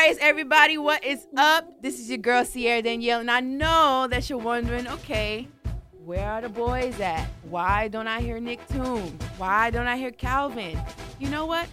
Aquarius, everybody, what is up? This is your girl Sierra Danielle, and I know that you're wondering, okay, where are the boys at? Why don't I hear Nick Toon? Why don't I hear Calvin? You know what?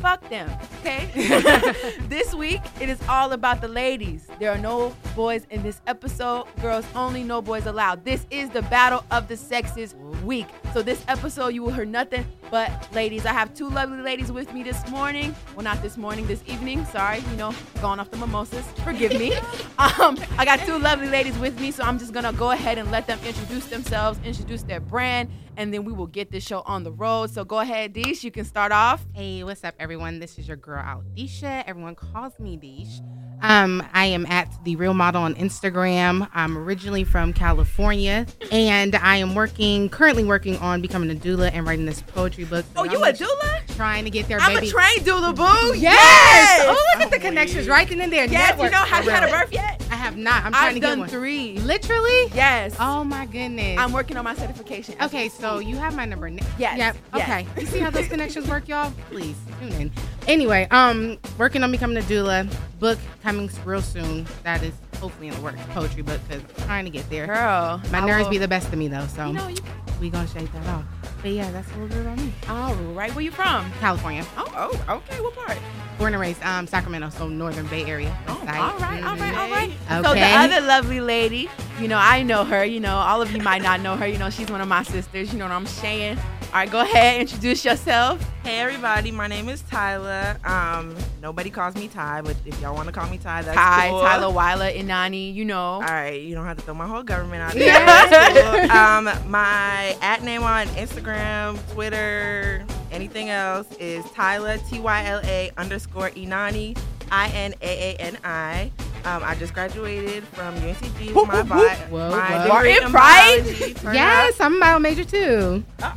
Fuck them, okay? this week, it is all about the ladies. There are no boys in this episode. Girls only, no boys allowed. This is the battle of the sexes week. So, this episode, you will hear nothing but ladies. I have two lovely ladies with me this morning. Well, not this morning, this evening. Sorry, you know, going off the mimosas. Forgive me. um, I got two lovely ladies with me, so I'm just gonna go ahead and let them introduce themselves, introduce their brand, and then we will get this show on the road. So, go ahead, Deesh. You can start off. Hey, what's up, everyone? This is your girl Aldisha. Everyone calls me Deesh. Um, I am at the Real Model on Instagram. I'm originally from California, and I am working currently working on becoming a doula and writing this poetry book. Oh, you a doula? Trying to get there, I'm baby. a trained doula, boo. Yes! Oh, look at the connections right then and there. Yes, you Network. know, have you had a Really. birth yet? I have not. I'm trying I've to get done one. three. Literally? Yes. Oh my goodness. I'm working on my certification. as Okay, we so speak. you have my number. N- Yes, Yep. yes. Okay. You see how those connections work, y'all? Please tune in. Anyway, um, working on becoming a doula. Book coming real soon. That is hopefully in the works. Poetry book because I'm trying to get there. girl. My I nerves will- be the best of me though, so You know, you. we gonna shake that off. But yeah, that's a little bit about me. All right, where you from? California, Oh, oh, okay. What part? born and raised, um, Sacramento, so Northern Bay Area. Oh, all right, all right, all Mhm. So the other lovely lady, you know, I know her. You know, all of you might not know her. You know, she's one of my sisters. You know what I'm saying? All right, go ahead, introduce yourself. Hey everybody, my name is Tyler. Um, nobody calls me Ty, but if y'all want to call me Ty, that's Ty, cool. Tyler Weiler, Inani. You know. All right, you don't have to throw my whole government out there. Yeah. Cool. um, my at name on Instagram, Twitter, anything else is Tyler T Y L A underscore Inani I N A A N I. Um, I just graduated from UNCG with my, whoop, bi- whoa. my Whoa. degree in pride? Yes, I'm a bio major too. Oh.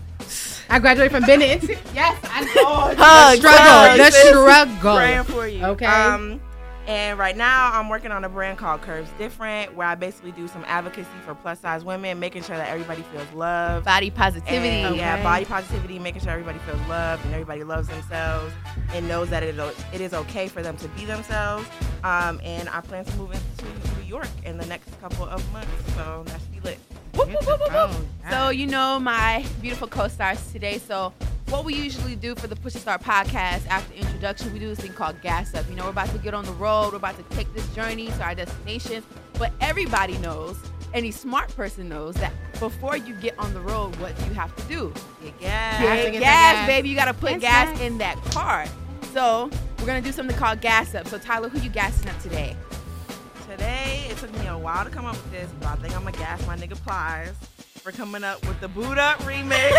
I graduated from Bennett. Yes, I know. Hugs, the struggle. The struggle. praying for you. Okay. Um, and right now, I'm working on a brand called Curves Different, where I basically do some advocacy for plus size women, making sure that everybody feels loved. Body positivity. And, Yeah, body positivity, making sure everybody feels loved and everybody loves themselves and knows that it, it is okay for them to be themselves. Um, and I plan to move into New York in the next couple of months, so that should be lit. Whoop, whoop, whoop, whoop, whoop. Oh, So you know my beautiful co-stars today. So what we usually do for the Push to Start podcast after introduction, we do this thing called gas up. You know, we're about to get on the road. We're about to take this journey to our destination. But everybody knows, any smart person knows that before you get on the road, what do you have to do? Get gas. Have Get get gas, that gas. baby. You got to put And gas snacks. in that car. So we're gonna do something called gas up. So Tyler, who you gassing up today? Today, it took me a while to come up with this, but I think I'm gonna gas my nigga Plies for coming up with the Boo'd Up remix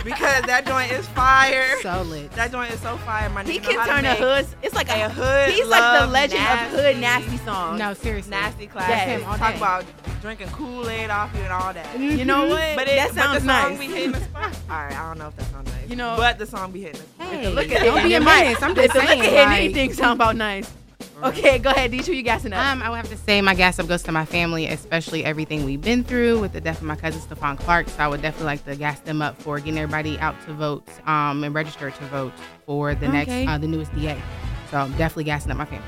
because that joint is fire. So lit. that joint is so fire. My nigga He can turn a make hood. It's like a a hood. He's like the legend nasty, of hood nasty songs. No, seriously. nasty class. Yes, all talk day. about drinking Kool Aid off you and all that. Mm-hmm. You know what? But, it, that sounds but the song nice. be hitting the spot. All right, I don't know if that sounds nice. You know- but the song be hitting the spot. Hey, look at don't be a It might- I'm If just the look saying. at like- anything sound about nice. Okay, go ahead, Deesh. Who you gassing up? Um, I would have to say my gas up goes to my family, especially everything we've been through with the death of my cousin Stephon Clark. So I would definitely like to gas them up for getting everybody out to vote um, and register to vote for the Okay. next uh, the newest DA. So I'm definitely gassing up my family.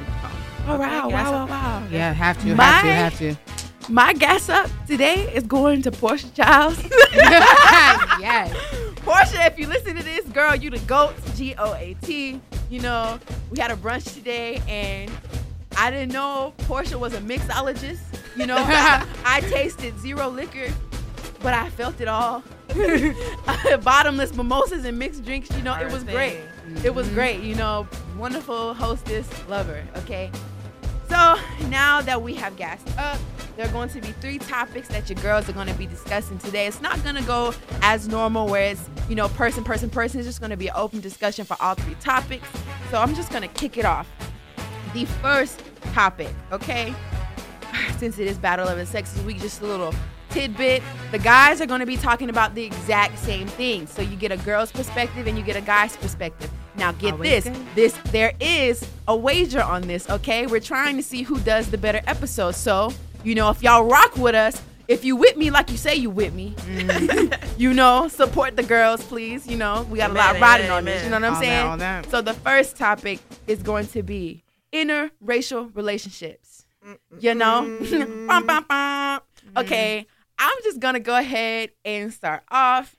Oh wow, Okay, gas wow, wow, wow. yeah, have to, My- have to, have to. My gas up today is going to Portia Childs. yes. Portia, if you listen to this, girl, you the goat. G O A T. You know, we had a brunch today, and I didn't know Portia was a mixologist. You know, I tasted zero liquor, but I felt it all. Bottomless mimosas and mixed drinks. You know, it was great. It was mm-hmm. great. You know, wonderful hostess, lover. Okay. So now that we have gassed up, there are going to be three topics that your girls are going to be discussing today. It's not going to go as normal where it's, you know, person, person, person. It's just going to be an open discussion for all three topics. So I'm just going to kick it off. The first topic, okay? Since it is Battle of the Sexes Week, just a little tidbit. The guys are going to be talking about the exact same thing. So you get a girl's perspective and you get a guy's perspective. Now get Always this. good. This there is a wager on this, okay? We're trying to see who does the better episode. So, you know, if y'all rock with us, if you with me like you say you with me, you know, support the girls, please. You know, we got a lot riding amen, on this. You know what I'm All saying? that, that. So the first topic is going to be interracial relationships. You know? Bum, bum, bum. Okay, I'm just gonna go ahead and start off.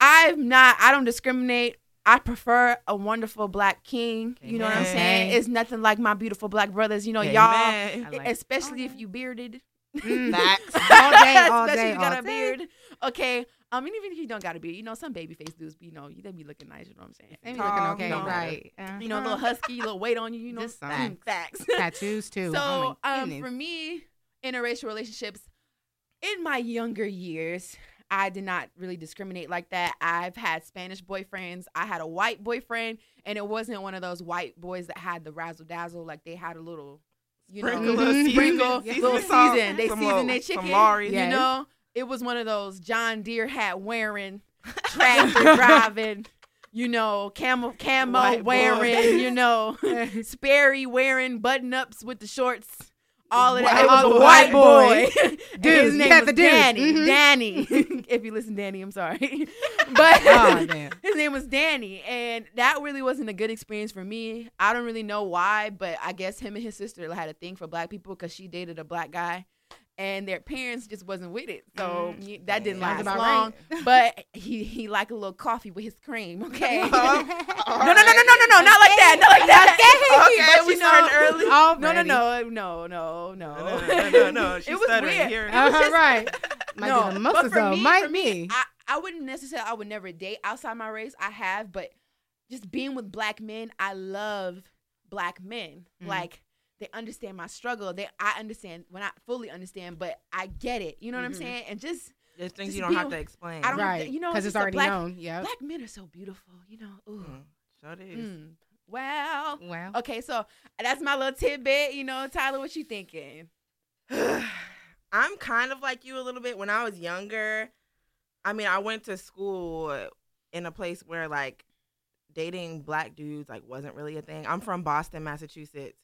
I'm not, I don't discriminate. I prefer a wonderful black king. You know what I'm saying? It's nothing like my beautiful black brothers. You know, Amen. y'all, like- especially if you bearded. Mm. Facts. all day, all Especially day, if you got a day. beard. Okay. I mean, even if you don't got a beard, you know, some baby face dudes, you know, they be looking nice. You know what I'm saying? They be Tall, looking okay, you know. right? You know, a little Uh-huh. husky, a little weight on you. You know, Just some. Mm, facts. tattoos too. So, oh um, for me, interracial relationships, in my younger years, I did not really discriminate like that. I've had Spanish boyfriends. I had a white boyfriend, and it wasn't one of those white boys that had the razzle dazzle. Like they had a little, you Sprinkle know, seasoning. sprinkle, Yeah. little Season season. They season little- their chicken. Yes. You know, it was one of those John Deere hat wearing, tractor driving. You know, camo camo White boy. wearing, you know, Sperry wearing button ups with the shorts. All of that. White It was a boy. white boy. And Dude, his name was. Danny. Mhm. Danny. if you listen, Danny, I'm sorry. But oh his name was Danny, and that really wasn't a good experience for me. I don't really know why, but I guess him and his sister had a thing for black people because she dated a black guy, and their parents just wasn't with it, so Mm. y- that didn't Sounds last long. right. But he he liked a little coffee with his cream. Okay. Oh, no, all no, no, right. no, no, no, not like that, not like that. Okay, But we you know- starting early. No, no, no, no, no, no. No, no, no, no. She's it was weird. here. It was Uh-huh, just- right. Might no, be the but for though. me, Might for me, be. I, I wouldn't necessarily. I would never date outside my race. I have, but just being with black men, I love black men. Mm. Like they understand my struggle. They I understand when I fully understand, but I get it. You know what I'm Mhm. saying? And just There's things Just you don't have to explain. I don't have to- right. you know, because it's it's just a already black- known. Yeah. black men are so beautiful. You know. Ooh. Mm, Sure it is. Mm. Well. Wow. Okay, so that's my little tidbit. You know, Tyler, what you thinking? I'm kind of like you a little bit. When I was younger, I mean, I went to school in a place where like dating black dudes like wasn't really a thing. I'm from Boston, Massachusetts,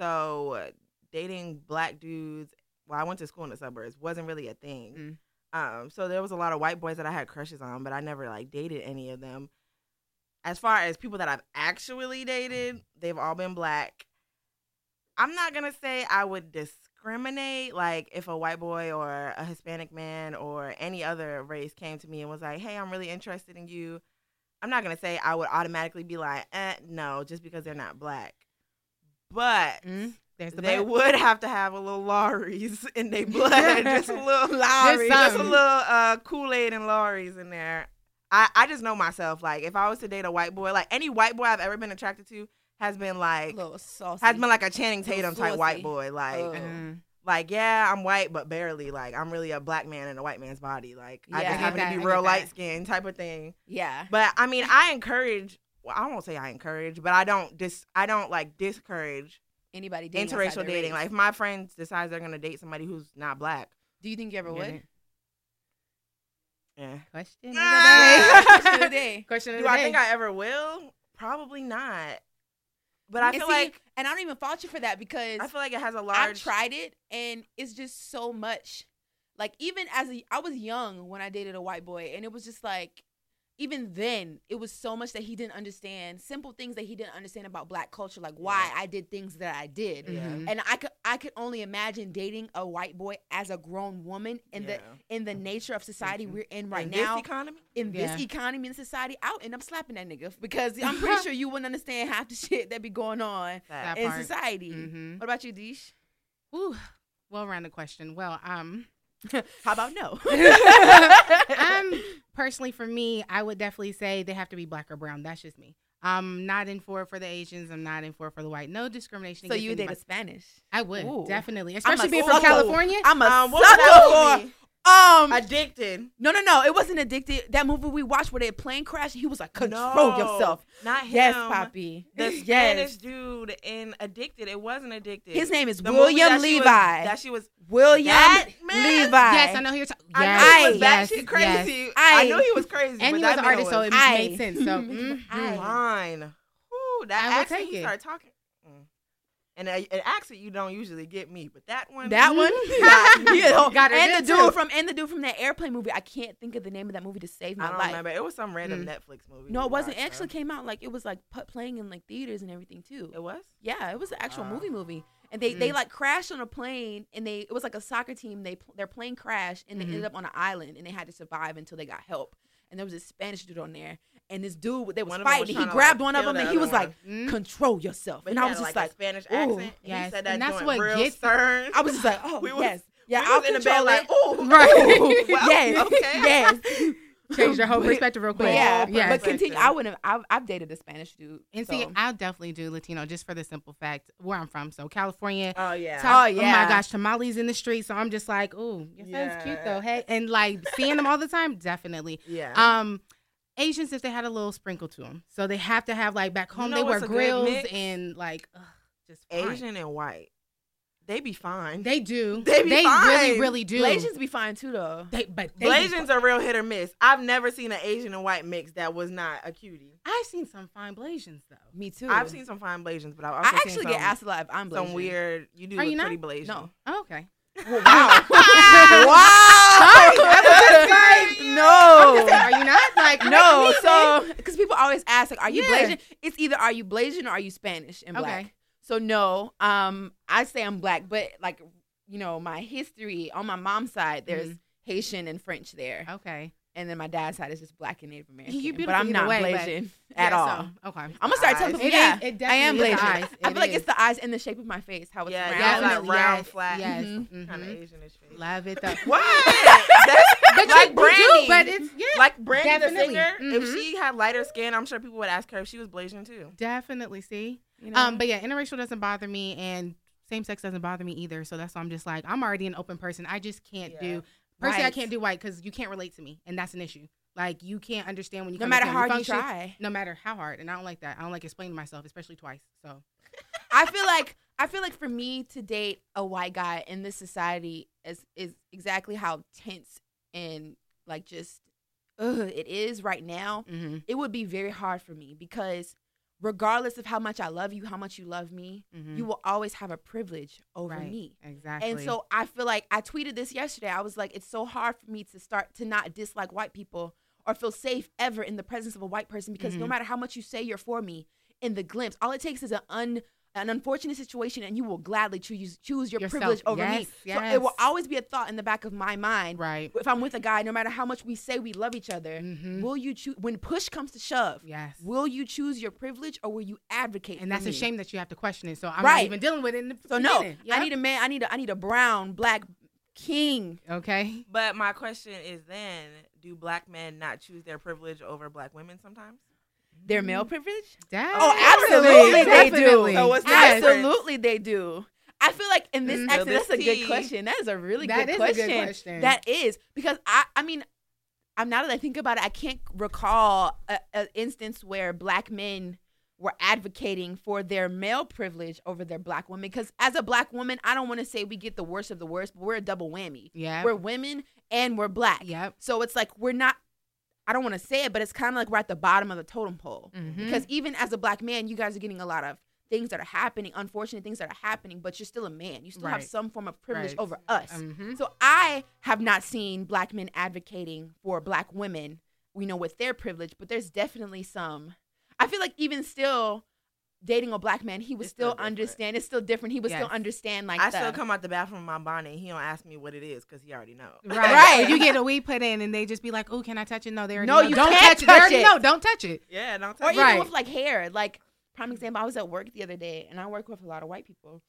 so uh, dating black dudes. Well, I went to school in the suburbs. wasn't really a thing. Um, so there was a lot of white boys that I had crushes on, but I never like dated any of them. As far as people that I've actually dated, they've all been black. I'm not gonna say I would discriminate. Like if a white boy or a Hispanic man or any other race came to me and was like, "Hey, I'm really interested in you," I'm not gonna say I would automatically be like, eh, "No," just because they're not black. But Mm, There's the they but. would have to have a little Lawry's in their blood, just a little Lowry. just a little uh, Kool Aid and Lawry's in there. I, I just know myself. Like if I was to date a white boy, like any white boy I've ever been attracted to has been like little saucy. has been like a Channing Little Tatum type white boy. Like Oh. Mm. like yeah, I'm white but barely. Like I'm really a black man in a white man's body. Like I Yeah. just I get happen that, to be real light skinned type of thing. yeah. But I mean, I encourage. Well, I won't say I encourage, but I don't dis. I don't like discourage Anybody dating interracial dating. race. Like if my friends decides they're gonna date somebody who's not black, do you think you ever would? it? yeah. Question of Ah. the Question of the day. day. Question of Do the I think I ever will? Probably not. But I And feel see, like and I don't even fault you for that because I feel like it has a I've large. tried it and it's just so much. Like even as a, I was young when I dated a white boy, and it was just like, even then, it was so much that he didn't understand. Simple things that he didn't understand about black culture, like why I did things that I did. Yeah. Mhm. And I could I could only imagine dating a white boy as a grown woman in Yeah. the in the nature of society Mhm. we're in right now. in now this economy. in this Yeah. economy and society, I'll end up slapping that nigga because I'm pretty sure you wouldn't understand half the shit that be going on That in part. society. Mhm. What about you, Deesh? Ooh, well-rounded question. Well, um, How about no? um, personally for me, I would definitely say they have to be black or brown. That's just me. I'm not in for it for the Asians. I'm not in for it for the white. No discrimination. so you date a. Spanish? I would Ooh. definitely, especially being from. California. I'm a Um, what was that sucker for. Um, Addicted. no, no, no. It wasn't addicted. That movie we watched where they plane crashed. He was like, control No, yourself. Not him. Yes, Poppy. The yes. Spanish dude in Addicted. It wasn't Addicted. His name is The William that she was- Levy. that she was. William That man? Levy. yes, I know who you're talking. I Yes, know he was yes, batshit crazy. yes. I, I- knew he was crazy. and but he was an man artist, so it I- made sense. So, mhm. I- fine. Ooh, that I accent. take He it. started talking. And an accent you don't usually get me, but that one, That one, Got- you know, got and the dude too. from and the dude from that airplane movie. I can't think of the name of that movie to save my I don't life. remember. It was some random Mm. Netflix movie. No, it wasn't. It actually came out like it was like playing in like theaters and everything too. It was. Yeah, it was an actual Wow. movie movie. And they, they Mm. like crashed on a plane and they it was like a soccer team. They their plane crashed and they Mhm. ended up on an island and they had to survive until they got help. And there was a Spanish dude on there and this dude they was One fighting. was he grabbed like, one of them and he was other like, Mm. "Control yourself." But And he I was had, just like, like, Spanish ooh, accent. and yes. he said that And that's what real gets- stern. I was just like, "Oh We was- yes, yeah, we I'll was in the control bed like, oh, Right. well, yes, okay. yes. Changed your whole But- perspective real But quick. yeah, Yeah, but continue. I wouldn't. Have, I've, I've dated a Spanish dude. And see. I'll definitely do Latino just for the simple fact where I'm from. So California. Oh yeah. Top- Oh, yeah. Oh my gosh, tamales in the street. So I'm just like, ooh, your son's cute though. Hey, and like seeing them all the time, definitely. yeah. Um, Asians if they had a little sprinkle to them, so they have to have like back You home know they wear what's a good grills and like ugh, just fine. Asian and white, they be fine. They do. They be really, fine. really really do. Blasians be fine too though. They, but they Blasians are real hit or miss. I've never seen an Asian and white mix that was not a cutie. I've seen some fine Blasians though. Me too. I've seen some fine Blasians, but I've also I seen actually some, get asked a lot if I'm some weird. You do Are look you pretty not? Blasian. No. Oh, okay. Wow. Sorry, wow. that was just no. Are you not like No, me, so because people always ask, like, "Are you Yeah. Blasian?" It's either are you Blasian or are you Spanish and black. Okay. So no, um, I say I'm black, but like, you know, my history on my mom's side, there's Mhm. Haitian and French there, Okay. and then my dad's side is just black and Native American. You but I'm not way, but- Blasian at Yeah, all. so, okay. I'm gonna start telling people, It yeah, is- it I am definitely Blasian. eyes. I It feel like is. it's the eyes and the shape of my face, how it's Yeah, round. yeah, Definitely, like round, yes, flat. Yes. Mhm. mhm. Kind of Asianish face. Love it though. What? That's Like you, Brandy. do, but it's yeah, like Brandy the Definitely. singer. If Mhm. she had lighter skin, I'm sure people would ask her if she was Blasian too. definitely. See, You know? um, but yeah, interracial doesn't bother me, and same sex doesn't bother me either. So that's why I'm just like, I'm already an open person. I just can't Yeah. do personally. I can't do white because you can't relate to me, and that's an issue. Like you can't understand when you no matter how hard you try. No matter how hard, and I don't like that. I don't like explaining myself, especially twice. So I feel like I feel like for me to date a white guy in this society is is exactly how tense and like just ugh, it is right now. mm-hmm. It would be very hard for me because regardless of how much I love you, how much you love me, Mm-hmm. you will always have a privilege over right. me. Exactly. And so I feel like I tweeted this yesterday. I was like, it's so hard for me to start to not dislike white people or feel safe ever in the presence of a white person because no Mhm. matter how much you say you're for me, in the glimpse, all it takes is an un an unfortunate situation, and you will gladly choose choose your Yourself. privilege over me. Yes, So it will always be a thought in the back of my mind. right. If I'm with a guy, no matter how much we say we love each other, Mhm. will you choose when push comes to shove? Yes. Will you choose your privilege or will you advocate? And for that's a shame that you have to question it. So I'm not even dealing with it. In the So no, beginning. I need a man. I need a I need a brown black king. Okay. But my question is then, do black men not choose their privilege over black women sometimes? Their male privilege? Oh, absolutely they do. Definitely. So what's the Yes. difference? Absolutely, they do. I feel like in this mm-hmm. accent, this that's a good question. That is a really That good, is a question. good question. That is because I, I mean, I'm now that I think about it, I can't recall an instance where black men were advocating for their male privilege over their black women. Because as a black woman, I don't want to say we get the worst of the worst, but we're a double whammy. Yeah. We're women and we're black. Yep. So it's like we're not. I don't want to say it, but it's kind of like we're at the bottom of the totem pole Mhm. because even as a black man, you guys are getting a lot of things that are happening, unfortunate things that are happening, but you're still a man. You still have some form of privilege Right. over us. Mhm. So I have not seen black men advocating for black women, you know, with their privilege, but there's definitely some. I feel like even still dating a black man, he would It's still still understand. It's still different. He would still understand like I the, still come out the bathroom in my bonnet. And he don't ask me what it is because he already know. Right. Right. You get a weed put in and they just be like, oh, can I touch it? No, they already No, know. you don't can't touch it. touch They already it. know. Don't touch it. Yeah, don't touch. It. Or touch even Right. with like hair. Like prime example, I was at work the other day, and I work with a lot of white people,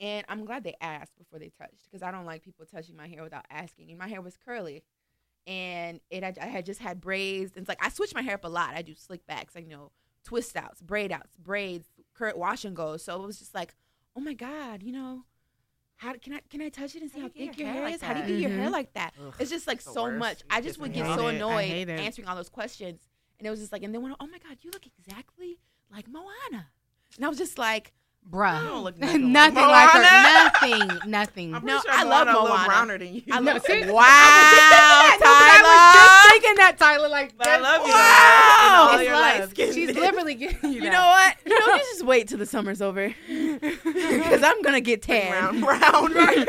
and I'm glad they asked before they touched because I don't like people touching my hair without asking. And my hair was curly, and it had, I had just had braids. And it's like I switch my hair up a lot. I do slick backs, I know, twist outs, braid outs, braids, current wash and go. So it was just like, oh my god, you know. How can I can I touch it and see How how you thick your your hair hair like is? How do you that? get your hair Mhm. like that? Ugh, It's just like so worst. much. I just would get so it. Annoyed answering all those questions. And it was just like, and then when, oh my God, you look exactly like Moana. And I was just like, Bruh. You don't look nothing nothing, like like her. Nothing. Nothing. I'm No, pretty sure I love Moana a little browner than you. I No, love seriously, Wow, I was just saying that. Tyler. Like, but I love you. Wow. All it's your light skin. She's literally giving you. You know what? You know, you just wait till the summer's over, because I'm going to get tan. round, round, right?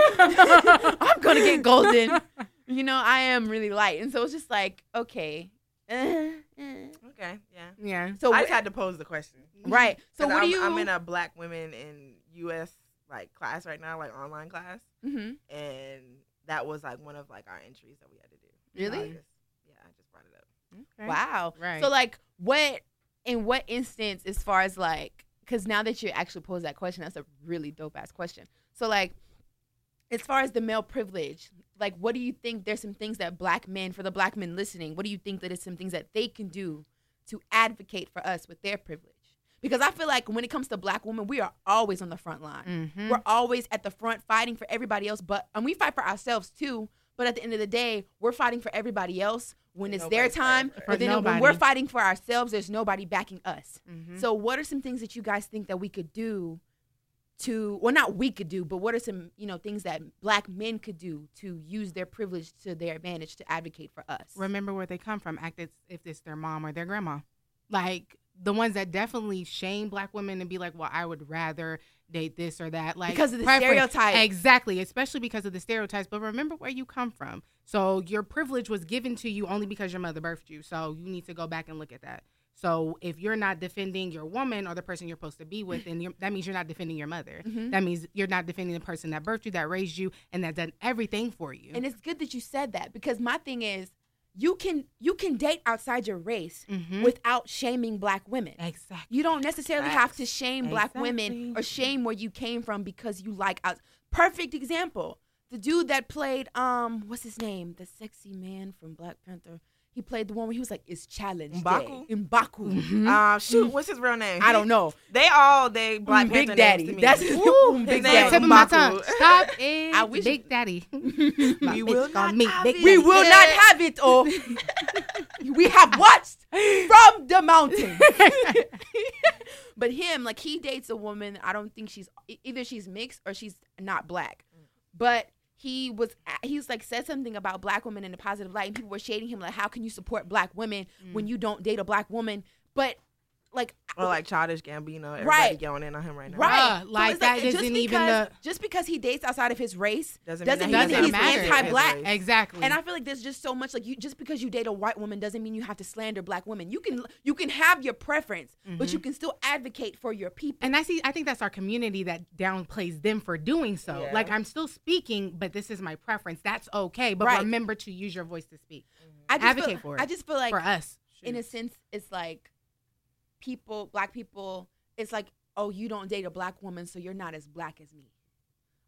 I'm going to get golden. You know, I am really light. And so it's just like, okay. Okay, yeah. Yeah. So, I just had to pose the question. right. So, 'Cause what I'm, do you. I'm in a Black women in U.S. like class right now, like online class, Mhm. and that was like one of like our entries that we had to do. Really? just- yeah, I just brought it up. Okay. Wow. Right. So, like, what, in what instance, as far as like, because now that you actually pose that question, that's a really dope ass question. So, like, as far as the male privilege, like, what do you think? There's some things that black men, for the black men listening, what do you think that is some things that they can do to advocate for us with their privilege? Because I feel like when it comes to black women, we are always on the front line. Mhm. We're always at the front fighting for everybody else, but and we fight for ourselves too. But at the end of the day, we're fighting for everybody else when it's their time. But then when we're fighting for ourselves, there's nobody backing us. Mhm. So, what are some things that you guys think that we could do to, well, not we could do, but what are some, you know, things that black men could do to use their privilege to their advantage to advocate for us? remember where they come from. Act as if it's their mom or their grandma. Like the ones that definitely shame black women and be like, "Well, I would rather date this or that." Like Because of the preference- stereotype. Exactly, especially because of the stereotypes. But remember where you come from. So your privilege was given to you only because your mother birthed you. So you need to go back and look at that. So if you're not defending your woman or the person you're supposed to be with, then you're, that means you're not defending your mother. Mhm. That means you're not defending the person that birthed you, that raised you, and that done everything for you. And it's good that you said that because my thing is, you can you can date outside your race Mhm. without shaming black women. exactly. You don't necessarily have to shame black women or shame where you came from because you like us. Perfect example. The dude that played um what's his name? The sexy man from Black Panther. He played the one where he was like, "It's challenge M'Baku? day." M'Baku. Mhm. Uh, shoot, what's his real name? I don't know. They all they Black Mm, Big Daddy. names to me. That's Woo, Big his Daddy. name Tip of my M'Baku. tongue. Stop it. I wish- Big Daddy. We will not have Big it. We Daddy. will not have it, or we have watched from the mountain. but him, like he dates a woman. I don't think she's either she's mixed or she's not black. But he was he's like said something about black women in a positive light, and people were shading him like, "How can you support black women mm. when you don't date a black woman?" But like, Or like Childish Gambino. Everybody Right. going in on him right now. right, Bruh, like, it's that just isn't even because- the- just because he dates outside of his race Doesn't doesn't, mean mean that that he he's doesn't matter. anti-black. Exactly. And I feel like there's just so much like you just because you date a white woman doesn't mean you have to slander black women. You can you can have your preference, but mm-hmm. you can still advocate for your people. and I see. I think that's our community that downplays them for doing so. Yeah. Like I'm still speaking, but this is my preference. That's okay. But Right. remember to use your voice to speak I just advocate feel, for it. I just feel like for us. in a sense it's like people black people it's like oh you don't date a black woman so you're not as black as me.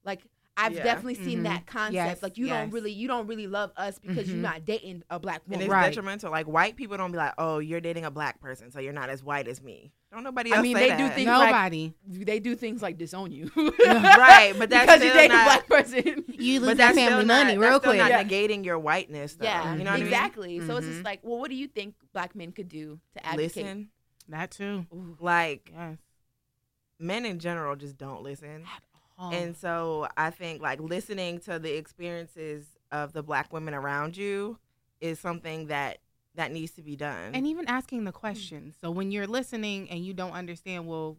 Like I've Yeah. definitely seen Mhm. that concept. Yes, like you yes. don't really you don't really love us because you're Mhm. not dating a black And woman. it's Right. detrimental. Like white people don't be like, "Oh, you're dating a black person, so you're not as white as me." Don't nobody I mean, say they do that. think- like- Nobody. they do things like disown you. right, but that's because you date not, a black person. you lose But that family still money not, real that's still quick. not Yeah. negating your whiteness, though. Yeah, you know what exactly. So it's Mhm. just like, well, what do you think black men could do to advocate? Listen, That too. Ooh, like Yes. men in general just don't listen. And so I think like listening to the experiences of the black women around you is something that that needs to be done. and even asking the questions. So when you're listening and you don't understand, well,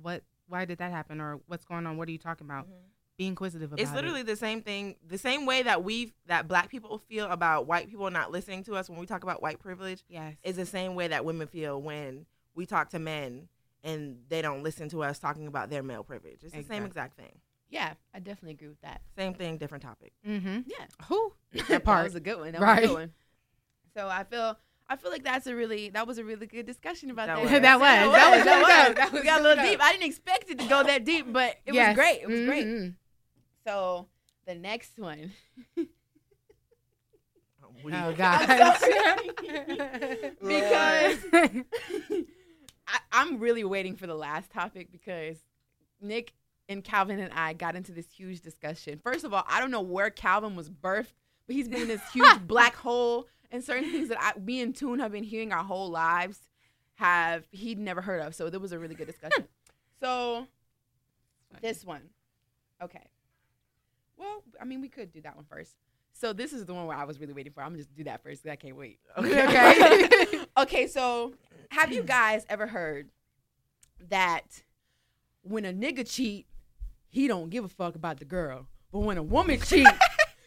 what? Why did that happen? Or what's going on? What are you talking about? Mm-hmm. Be inquisitive about it's literally it. the same thing, the same way that we that black people feel about white people not listening to us when we talk about white privilege Yes. is the same way that women feel when we talk to men and they don't listen to us talking about their male privilege. It's the same exact thing. yeah, I definitely agree with that. Same thing, different topic. mm-hmm. Yeah, Who? that, That part. was a good one. That was a Right. good one. So I feel. I feel like that's a really that was a really good discussion about That that. was. That was. That was. That was. That was. That we got a little good. deep. I didn't expect it to go that deep, but it was great. It was great. Mhm. So the next one. We- Oh I'm God. because I, I'm really waiting for the last topic because Nick and Calvin and I got into this huge discussion. First of all, I don't know where Calvin was birthed, but he's been in this huge black hole, and certain things that I, me and Toon have been hearing our whole lives have he'd never heard of. So there was a really good discussion. so this one, okay. Well, I mean, we could do that one first. So this is the one where I was really waiting for. I'm gonna just do that first 'cause I can't wait. Okay. okay, so have you guys ever heard that when a nigga cheat, he don't give a fuck about the girl, but when a woman cheat,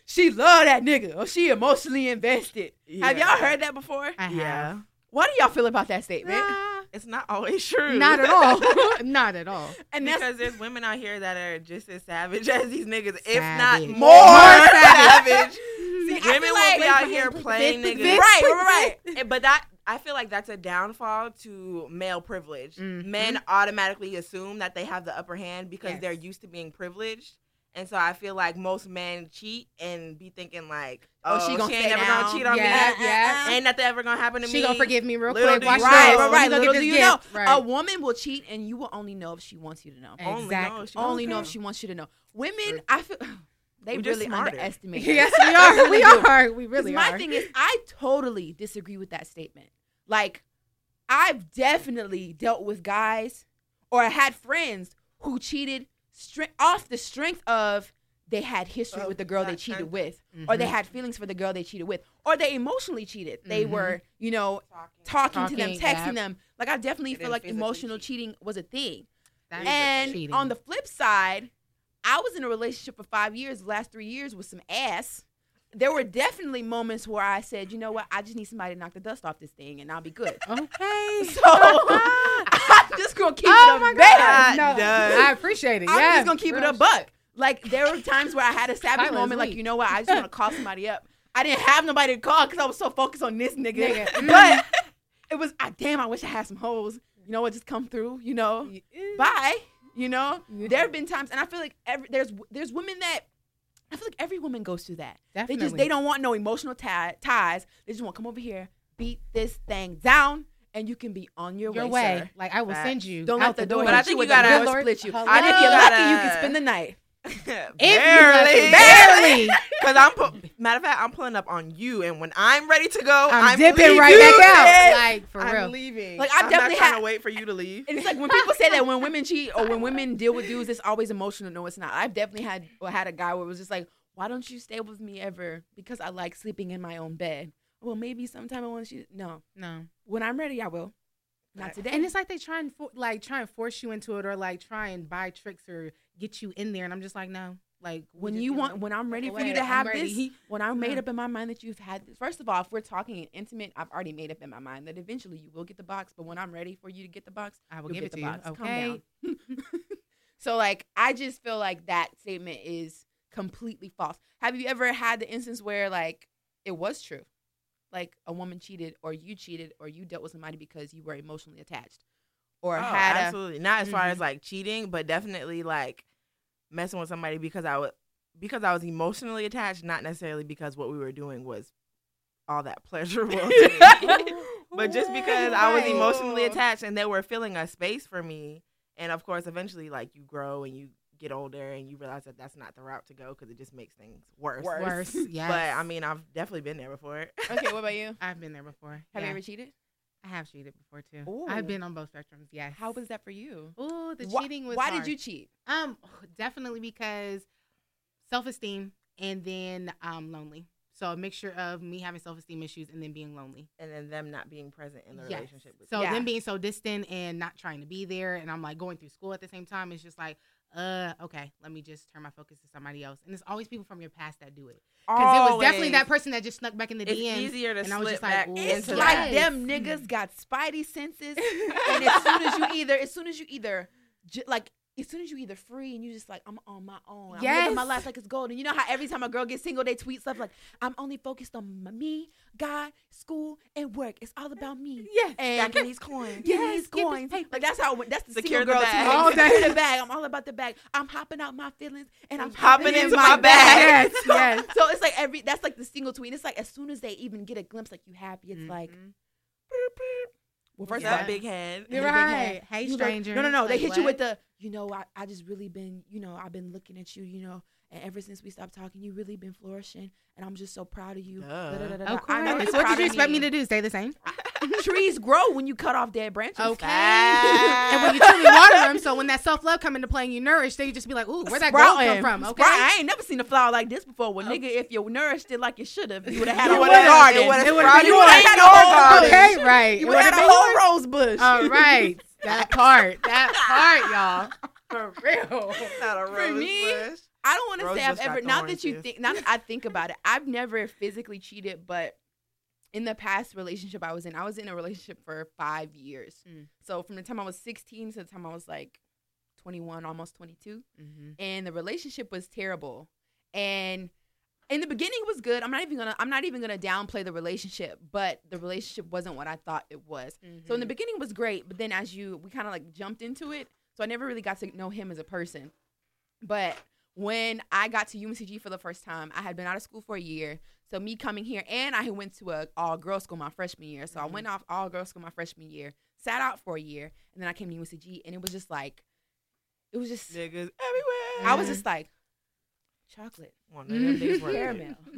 she love that nigga or she emotionally invested. Have y'all heard that before? I have. yeah. What do y'all feel about that statement? Nah, It's not always true. not at all. not at all. And that's because there's women out here that are just as savage as these niggas, if not More more savage. savage. See, women feel will be out here playing This- niggas. this- right, right, right. But that I feel like that's a downfall to male privilege. Mhm. Men automatically assume that they have the upper hand because Yes. they're used to being privileged. And so I feel like most men cheat and be thinking like, Oh, "Oh, she she, gonna ain't stay never down. gonna cheat on Yeah, me. yeah. yeah. Ain't nothing ever gonna happen to She me." She gonna forgive me real Little quick. Watch Right, right, right. Little do you know. Right. a woman will cheat, and you will only know if she wants you to know. Only know Exactly. if she Only know if she wants you to know. Women, I feel they We just really underestimate. yes, we are. We are. We 'Cause really my are. thing is, I totally disagree with that statement. Like, I've definitely dealt with guys or I had friends who cheated stre- off the strength of they had history Of with the girl they cheated kind- with, or they Mhm. had feelings for the girl they cheated with, or they emotionally cheated. They Mhm. were, you know, talking, to them, texting yep. them. Like, I definitely They feel like emotional cheating was a thing. That is And cheating. on the flip side, I was in a relationship for five years, the last three years with some ass. There were definitely moments where I said, you know what, I just need somebody to knock the dust off this thing and I'll be good. okay. So I'm just gonna keep oh it my a god! No, does. I appreciate it. I'm yeah, just gonna keep it real a buck. Like there were times where I had a savage Tyler's moment, like you know what, I just want to call somebody up. I didn't have nobody to call because I was so focused on this nigga. Nigga. But it was, ah, damn, I wish I had some hoes. You know what, just come through. You know, shit. bye. You know, Yeah. there have been times, and I feel like every, there's there's women that I feel like every woman goes through that. They just they don't want no emotional tie, ties. They just want to come over here, beat this thing down, and you can be on your, your way. way. sir. Like I will Facts. send you. Don't out let the door. But I think you you gotta- door split you. Hello? And if you're I lucky, think you you can spend the night. If you barely, barely. Because I'm pu- matter of fact, I'm pulling up on you, and when I'm ready to go, I'm, I'm, dipping right back out. Yes. Like for I'm real. leaving. Like, I've I'm definitely not trying had- to wait for you to leave. And it's like when people say that when women cheat or when women deal with dudes, it's always emotional. No, it's not. I've definitely had or had a guy where it was just like, why don't you stay with me ever? Because I like sleeping in my own bed. Well, maybe sometime I want you. No, No. when I'm ready, I will. Not today. And it's like they try and for, like try and force you into it or like try and buy tricks or get you in there and I'm just like no. Like when you want, when I'm ready for you to have this, when I'm made up in my mind that you've had this. First of all, if we're talking intimate, I've already made up in my mind that eventually you will get the box. But when I'm ready for you to get the box, I will give get it the to you. box. Calm Okay. down. so like, I just feel like that statement is completely false. Have you ever had the instance where like it was true, like a woman cheated, or you cheated, or you dealt with somebody because you were emotionally attached, or Oh, had a absolutely not as far Mhm. as like cheating, but definitely like messing with somebody because I was because I was emotionally attached, not necessarily because what we were doing was all that pleasurable to me. but just because I was emotionally attached and they were filling a space for me. And of course, eventually, like you grow and you get older and you realize that that's not the route to go because it just makes things worse. Worse. Worse. Yes. But I mean, I've definitely been there before. okay, what about you? I've been there before. Have Yeah. you ever cheated? I have cheated before too. Ooh. I've been on both spectrums. Yes. How was that for you? Oh, the Why- cheating was Why hard. did you cheat? Um, definitely because self-esteem and then um lonely. So a mixture of me having self-esteem issues and then being lonely. and then them not being present in the Yes. relationship with So Yeah. them being so distant and not trying to be there, and I'm like going through school at the same time. It's just like, uh, okay, let me just turn my focus to somebody else. And it's always people from your past that do it. Because it was definitely that person that just snuck back in the It's DMs. easier to and I was slip just like, back It's into like. Them niggas got spidey senses, and as soon as you either, as soon as you either, like, as soon as you either free and you just like, I'm on my own. I'm living my life like it's gold. And you know how every time a girl gets single, they tweet stuff like, I'm only focused on me, God, school, and work. It's all about me. Yes. And Stacking these coins. Yes, me these coins. paper. Like that's how that's the Secure single the girl bag. tweet. All day. the bag. I'm all about the bag. I'm hopping out my feelings and I'm Hopping hopping, into my bag. Yes, yes. So it's like every that's like the single tweet. It's like as soon as they even get a glimpse, like you happy, it's like Mhm. well, first that of all, big head? You're Big right. head. Hey, you stranger. no, no, no. they Like, hit you with the, you know, I, I just really been, you know, I've been looking at you, you know, and ever since we stopped talking, you really been flourishing, and I'm just so proud of you. Duh. Da. Of I know course. What did you expect me to do? Stay the same? trees grow when you cut off dead branches. Okay. And when you truly water them, so when that self love come into play and you nourish, then you just be like, ooh, where'd that growth come from? Okay. Sprouting. I ain't never seen a flower like this before. Well, oh. nigga, if you nourished it like you should have, you would have had a would've- garden. it would've It would've sprouted been- you right would've had a whole garden. garden. Okay, right. You It would have had would've a whole rose bush. All right. That part. That part, y'all. For real. Not a For me, bush. I don't want to say I've just got ever. Now that you think, now that I think about it, I've never physically cheated, but in the past relationship I was in, I was in a relationship for five years. Mm. So from the time I was 16 to the time I was like 21, almost 22, Mm-hmm. and the relationship was terrible. And in the beginning it was good. I'm not even gonna. I'm not even gonna downplay the relationship, but the relationship wasn't what I thought it was. So in the mm-hmm. beginning it was great, but then as you we kind of like jumped into it, so I never really got to know him as a person. But when I got to UNCG for the first time, I had been out of school for a year. So me coming here, and I had went to a all girls school my freshman year. So I mm-hmm. went off all girls school my freshman year, sat out for a year, and then I came to UNCG, and it was just like, it was just, Niggas everywhere. I was just like, chocolate, One of them days were caramel,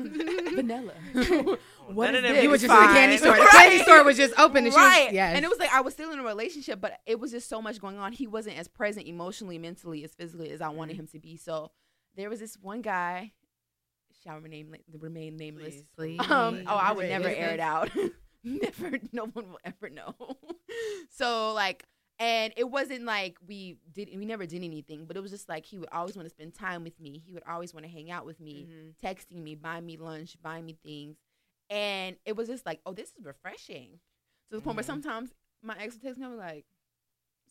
vanilla. What none is of them this? You were is just in the candy store. The Right. candy store was just open. And she was- right. yes. And it was like I was still in a relationship, but it was just so much going on. He wasn't as present emotionally, mentally, as physically as I wanted Mm-hmm. him to be. So there was this one guy. Shall remain remain nameless. Please. Please. Um, oh, I would never air it out. never. No one will ever know. so like, and it wasn't like we did. We never did anything, but it was just like he would always want to spend time with me. He would always want to hang out with me, Mhm. texting me, buying me lunch, buying me things, and it was just like, oh, this is refreshing. To the point where Mhm. sometimes my ex would text me, I was like,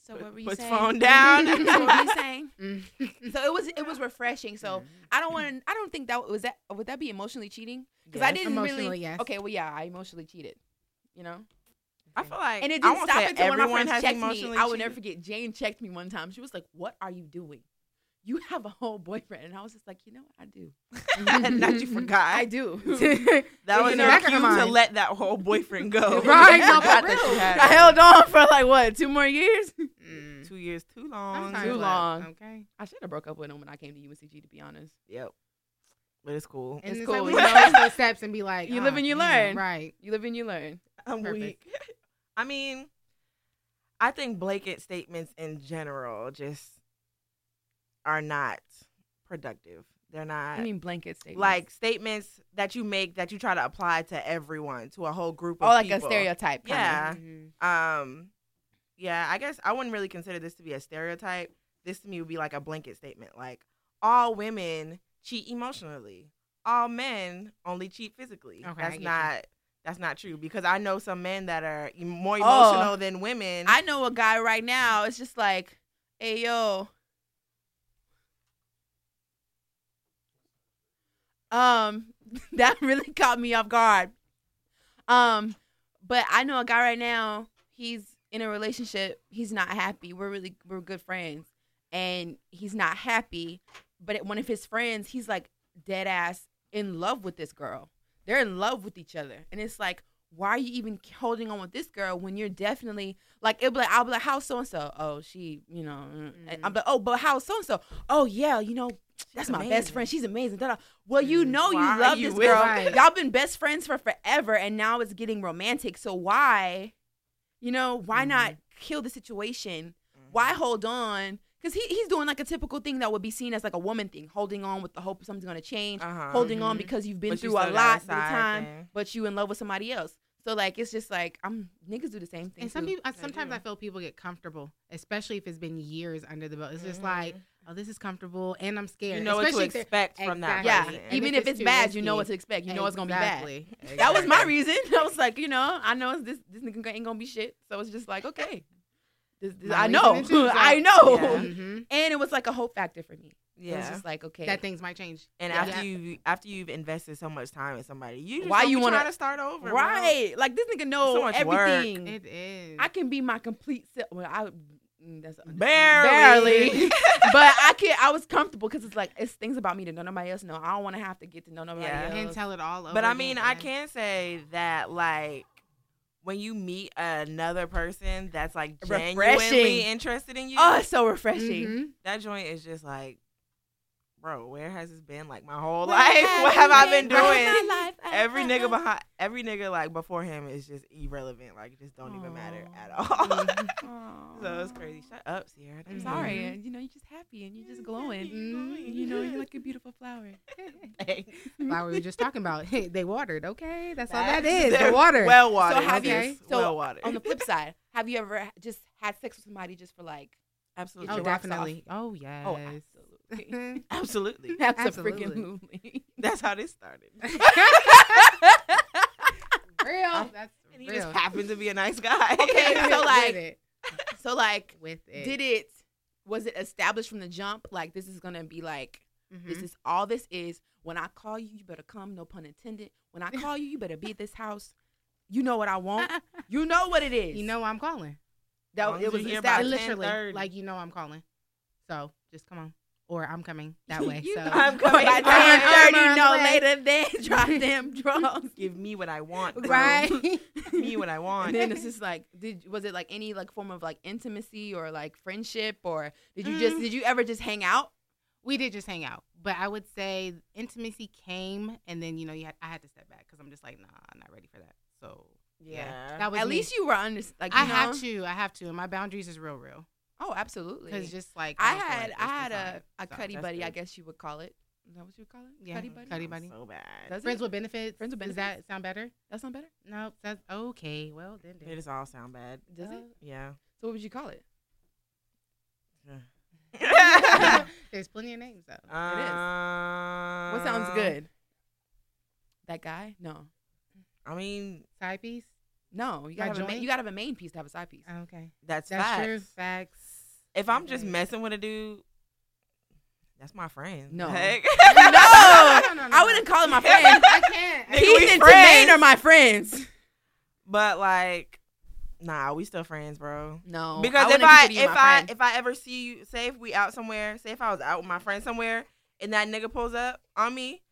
so what were you Puts saying? phone down. so what were you saying? Mm. So it was it was refreshing. So I don't want to. I don't think that was that. Would that be emotionally cheating? Because I didn't Emotionally, really. yes. Okay, well, yeah, I emotionally cheated. You know, I feel like and it I didn't stop say until one of my everyone friends has checked me. emotionally I will never forget. Jane checked me one time. She was like, "What are you doing? You have a whole boyfriend?" And I was just like, "You know what? I do. Not you forgot. I do." That was In the your cue to let that whole boyfriend go. Right, You no, for real. had I held on for like what two more years. Mm. two years too long. Sometimes, Too like, long. Okay. I should have broke up with him when I came to UNCG. To be honest, Yep. But it's cool. And It's it's cool. like we know those steps and be like, You ah, live and you damn, learn. Right. you live and you learn. I'm Perfect. weak. I mean, I think blanket statements in general just are not productive. They're not I mean, blanket statements. like statements that you make that you try to apply to everyone, to a whole group of oh, like people. a stereotype. Yeah. Mhm. Um, yeah, I guess I wouldn't really consider this to be a stereotype. This to me would be like a blanket statement, like all women cheat emotionally, all men only cheat physically. Okay, that's not that's not true because I know some men that are more Oh. emotional than women. I know a guy right now. It's just like, hey yo. Um, that really caught me off guard. Um, but I know a guy right now. He's in a relationship. He's not happy. We're really we're good friends, and he's not happy. But one of his friends, he's like dead ass in love with this girl. They're in love with each other, and it's like, why are you even holding on with this girl when you're definitely like it'll be like I'll be like how's so and so oh she you know mm. and I'm like oh but how so and so oh yeah you know that's my best friend. She's amazing da-da. well you know Why you love you this girl. her? y'all been best friends for forever and now it's getting romantic. So why you know why not kill the situation? Why hold on because he, he's doing like a typical thing that would be seen as like a woman thing holding on with the hope something's going to change Uh-huh. holding on Mhm. because you've been But you through a lot of time thing. but you in love with somebody else so like it's just like I'm niggas do the same thing. And some too. people, sometimes do. I feel people get comfortable, especially if it's been years under the belt. It's just Mhm. like, oh, this is comfortable, and I'm scared. you know what to Especially if they're- expect from that. Yeah. And even if if it's it's too bad, you know what to expect. You know it's gonna be bad. Exactly. That was my reason. I was like, you know, I know this this nigga ain't gonna be shit. So it's just like, okay, this, this- My I know, too, so- I know, Yeah. Mhm. and it was like a hope factor for me. It was Yeah. just like, okay, That things might change. And Yeah. after you after you've invested so much time in somebody, you just Why you wanna- start over, bro. right? Like this nigga know So much work. everything. It is. I can be my complete self. Well, I mm, that's Barely. barely. but I can. I was comfortable because it's like it's things about me that nobody else know. I don't want to have to get to know nobody else. Yeah. else. and tell it all over. But I again, mean, I can say that like when you meet another person that's like genuinely Refreshing. interested in you, Oh, it's so refreshing. Mhm. that joint is just like bro, where has this been like my whole Where life? have What have I been been? Doing? my life at? Every nigga behind, every nigga like before him is just irrelevant. Like, it just don't even matter at all. Aw. so it's crazy. Shut up, Sierra. I'm sorry. and, You know, you're just happy and you're just glowing. Mhm. You know, you're like a beautiful flower. Thanks. Flower we were just talking about. Hey, they watered. Okay, that's all That's- they're The water. Well watered. So have you- so well watered. On the flip side, have you ever just had sex with somebody just for like? Absolutely. Oh, definitely. Oh yes. Oh, absolutely. That's Absolutely. Absolutely. Absolutely. That's how this started. real. That's And he real. just happened to be a nice guy. Okay, so like- it. so like, with it. did it? Was it established from the jump? Like this is gonna be like this Mhm. is all this is. When I call you, you better come. No pun intended. When I call you, you better be at this house. You know what I want. You know what it is. you know I'm calling. that it was you hear I about established. literally like you know I'm calling. So just come on, or I'm coming that way. So I'm By coming. thirty, on the no way. later than drop them drums. Give me what I want. bro. right. Give me what I want. And then it's just like, did was it like any like form of like intimacy or like friendship or did you just Mm. did you ever just hang out? we did just hang out, but I would say intimacy came, and then you know you had, I had to step back because I'm just like, nah, I'm not ready for that. So yeah. that was At me. least you were under like you I know? have to. I have to. And my boundaries is real, real. Oh, absolutely. Because just like I don't had like I had the a, time. a So, cuddy that's buddy, I guess you would call it. Is that what you would call it? Yeah, Cuddy buddy. cuddy buddy. So bad. Does Friends it? with benefits. Friends with benefits. Does that sound better? That sound better? No, that's okay. Well, then. It just all sound bad. Does it? Yeah. So what would you call it? There's plenty of names though. Uh, What sounds good? That guy? No. I mean, Side piece. No, you gotta have a main, you gotta have a main piece to have a side piece. Okay, that's, that's facts. true. Facts. If I'm just mm-hmm. messing with a dude, that's my friend. No. No, no, no, I wouldn't call him my friend. I can't. Keith and. Jermaine are my friends. but like, nah, we still friends, bro. No, Because if I if I friend. if I ever see you, say if we out somewhere, say if I was out with my friend somewhere, and that nigga pulls up on me,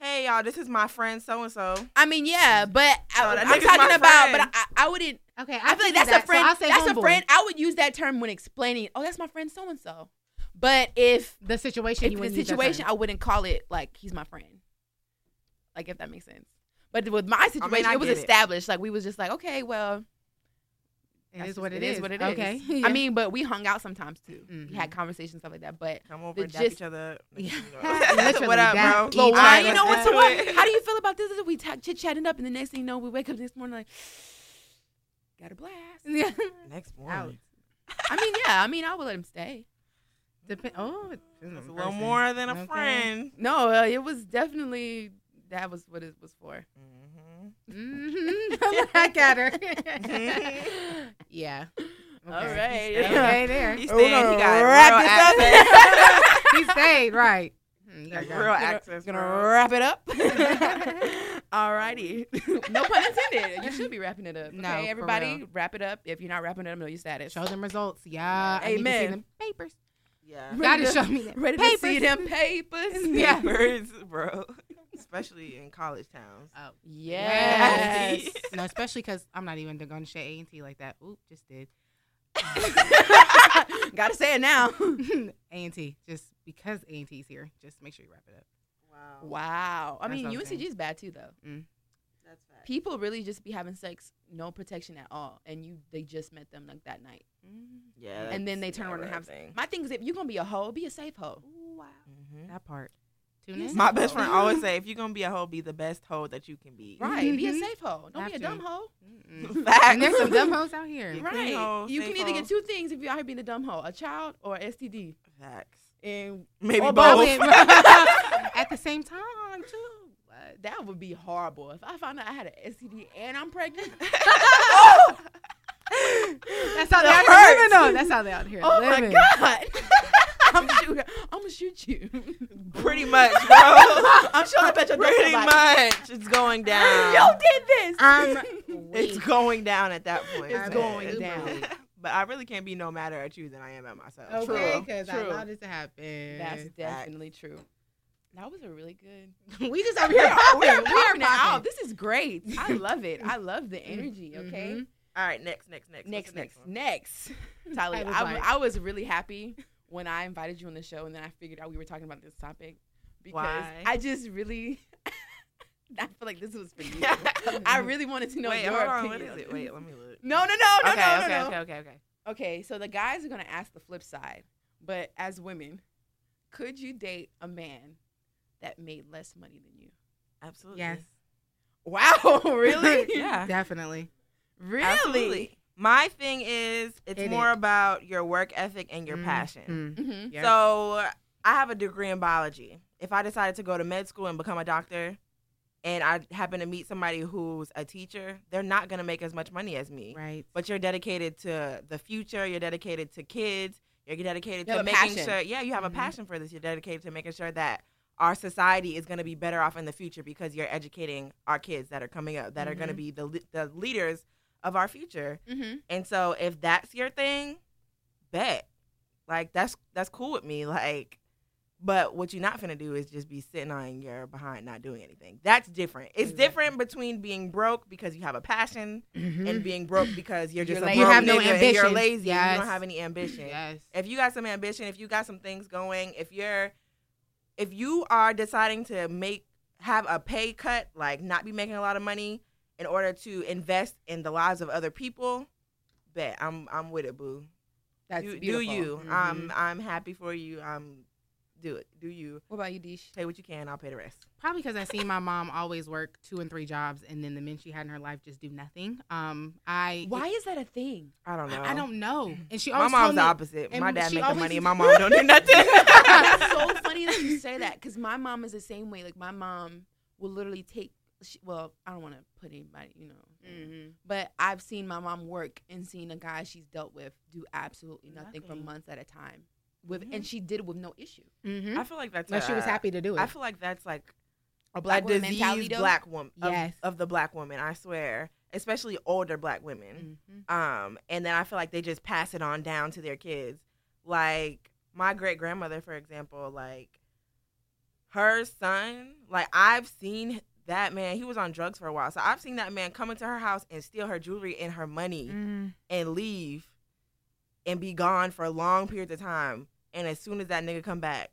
hey y'all, this is my friend so and so. I mean, yeah, but I, I'm talking about. But. I, I wouldn't. Okay, I, feel like that's a friend. that's a friend. I would use that term when explaining. Oh, that's my friend so and so. But if The situation. if you the wouldn't use that situation. I wouldn't call it like he's my friend. Like if that makes sense. But with my situation, I it was get it. established. Like we was just like, okay, well, It that's is what it is. what it is. Okay. I mean, but we hung out sometimes too. We Mhm. had conversations stuff like that. But Come over The and dap each other. Yeah. What up, bro? each you know what? let's So do what? How do you feel about this? We t- chit chatting up, and the next thing you know, we wake up this morning like, got a blast. yeah. Next Out. morning. I mean, yeah. I mean, I would let him stay. Dep- oh, it It's a the little more than a Okay. friend. No, uh, it was definitely that was what it was for. Mm-hmm. Mhm. Back at her. yeah. All right. Okay, there. He We're stayed. He got wrap real this up. access. he stayed right. Hmm, you Got gotta real Gonna- access. Gonna wrap it up. Alrighty. no pun intended. You should be wrapping it up. No, okay, for everybody, real. wrap it up. If you're not wrapping it up, know your status. Show them results. Yeah. I need to see Amen. them papers. Yeah. Ready Gotta to- show me that. Ready papers. to see them papers? Yeah. Papers, bro. Especially in college towns. Oh. Yes. No, especially because I'm not even going to say A and T like that. Oop, just did. Gotta say it now. A and T, just because A and T's here, just make sure you wrap it up. Wow. Wow. I That's mean, what UNCG is bad too, though. That's fact. People really just be having sex, no protection at all, and you they just met them like that night. Yeah. and then they turn around and have. thing. My thing is, if you're gonna be a hoe, be a safe hoe. Wow. Mhm. That part. Tune in. My best friend always say, if you're gonna be a hoe, be the best hoe that you can be. Right. Be a Mhm. safe hoe. Don't Have be a to. dumb hoe. Facts. And there's some dumb hoes out here. Right. hoe, you can either hoe. get two things if you're out here being a dumb hoe: a child or STD. Facts. And Maybe both. both. At the same time, too. uh, that would be horrible if I found out I had an STD and I'm pregnant. That's how they That out here living, though. That's how they out here oh living. my god! I'm shoot. I'm gonna shoot you. Pretty much, bro. I'm showing up at your Pretty door. much. It's going down. You did this. I'm It's weak. going down at that point. It's man. going down. but I really can't be no madder at you than I am at myself. Okay, because I true. allowed it to happen. That's definitely true. That was a really good. we just over here We are, popping. we are popping it out. This is great. I love it. I love the energy. Okay. Mhm. All right, next, next, next. What's Next, the next, one? next. Tyler, I I was was, like- I was really happy when I invited you on the show, and then I figured out we were talking about this topic because Why? I just really. I feel like this was for you. I really wanted to know Wait, your hold on. opinion. What is it? Wait, let me look. No, no, no, no, okay, no, okay, no, no. okay, okay, okay. Okay, so the guys are gonna ask the flip side, but as women, could you date a man that made less money than you? Absolutely. Yes. Wow, really? Yeah. Definitely. really? Absolutely. My thing is, it's It more is. about your work ethic and your Mm, passion. mm. Mm-hmm. Yep. So I have a degree in biology. If I decided to go to med school and become a doctor, and I happen to meet somebody who's a teacher, they're not going to make as much money as me. Right. But you're dedicated to the future. You're dedicated to kids. You're dedicated You to making passion. sure. Yeah, you have Mhm. a passion for this. You're dedicated to making sure that our society is going to be better off in the future because you're educating our kids that are coming up that are going to be the the leaders of our future. Mm-hmm. And so if that's your thing, bet. Like that's that's cool with me. Like but what you're not gonna do is just be sitting on your behind not doing anything. That's different. It's Exactly. different between being broke because you have a passion Mhm. and being broke because you're You're just a You have no ambition. You're lazy. and You don't have any ambition. yes. If you got some ambition, if you got some things going, if you're if you are deciding to make have a pay cut, like not be making a lot of money in order to invest in the lives of other people, bet I'm I'm with it, boo. That's do, do beautiful. Mm-hmm. you? I'm I'm happy for you. Um, do it. Do you? What about you, Deesh? Pay what you can. I'll pay the rest. Probably because I seen my mom always work two and three jobs, and then the men she had in her life just do nothing. Um, I Why is that a thing? I don't know. I, I don't know. And she My mom's told the opposite. My dad she make the money. and My mom don't do nothing. It's so funny that you say that because my mom is the same way. Like my mom will literally take. She, well, I don't want to put anybody, you know, Mhm. but I've seen my mom work and seen a guy she's dealt with do absolutely nothing, for months at a time. With Mhm. and she did it with no issue. Mhm. I feel like that's. No, she was happy to do it. I feel like that's like A a black woman diseased mentality, though. black woman of, Yes. of the black woman. I swear, especially older black women. Mhm. Um, and then I feel like they just pass it on down to their kids. Like my great grandmother, for example, like her son, like I've seen that man. He was on drugs for a while, so I've seen that man come into her house and steal her jewelry and her money Mhm. and leave and be gone for long periods of time. And as soon as that nigga come back,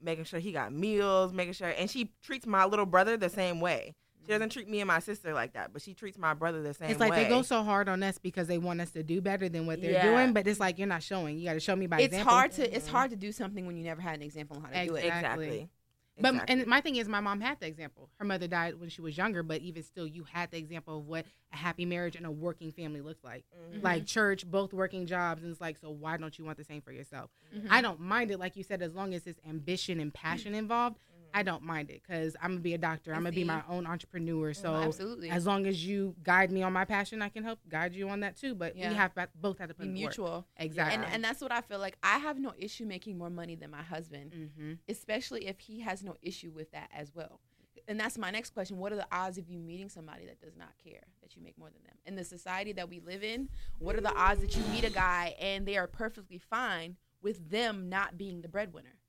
making sure he got meals, making sure, and she treats my little brother the same way. She doesn't treat me and my sister like that, but she treats my brother the same It's like way. they go so hard on us because they want us to do better than what they're Yeah. doing, but it's like you're not showing. You got to show me by It's example. hard to it's Mhm. hard to do something when you never had an example on how to do it. Exactly. Exactly. But and my thing is, my mom had the example. Her mother died when she was younger, but even still, you had the example of what a happy marriage and a working family looked like. Mhm. Like church, both working jobs, and it's like, so why don't you want the same for yourself? Mhm. I don't mind it, like you said, as long as it's ambition and passion involved. I don't mind it because I'm gonna be a doctor. I'm gonna be my own entrepreneur. So absolutely. as long as you guide me on my passion, I can help guide you on that too. But Yeah. we have both have to put be in the work. mutual. Exactly. And and that's what I feel like. I have no issue making more money than my husband, mm-hmm. especially if he has no issue with that as well. And that's my next question. What are the odds of you meeting somebody that does not care that you make more than them? In the society that we live in, what are the odds that you meet a guy and they are perfectly fine with them not being the breadwinner?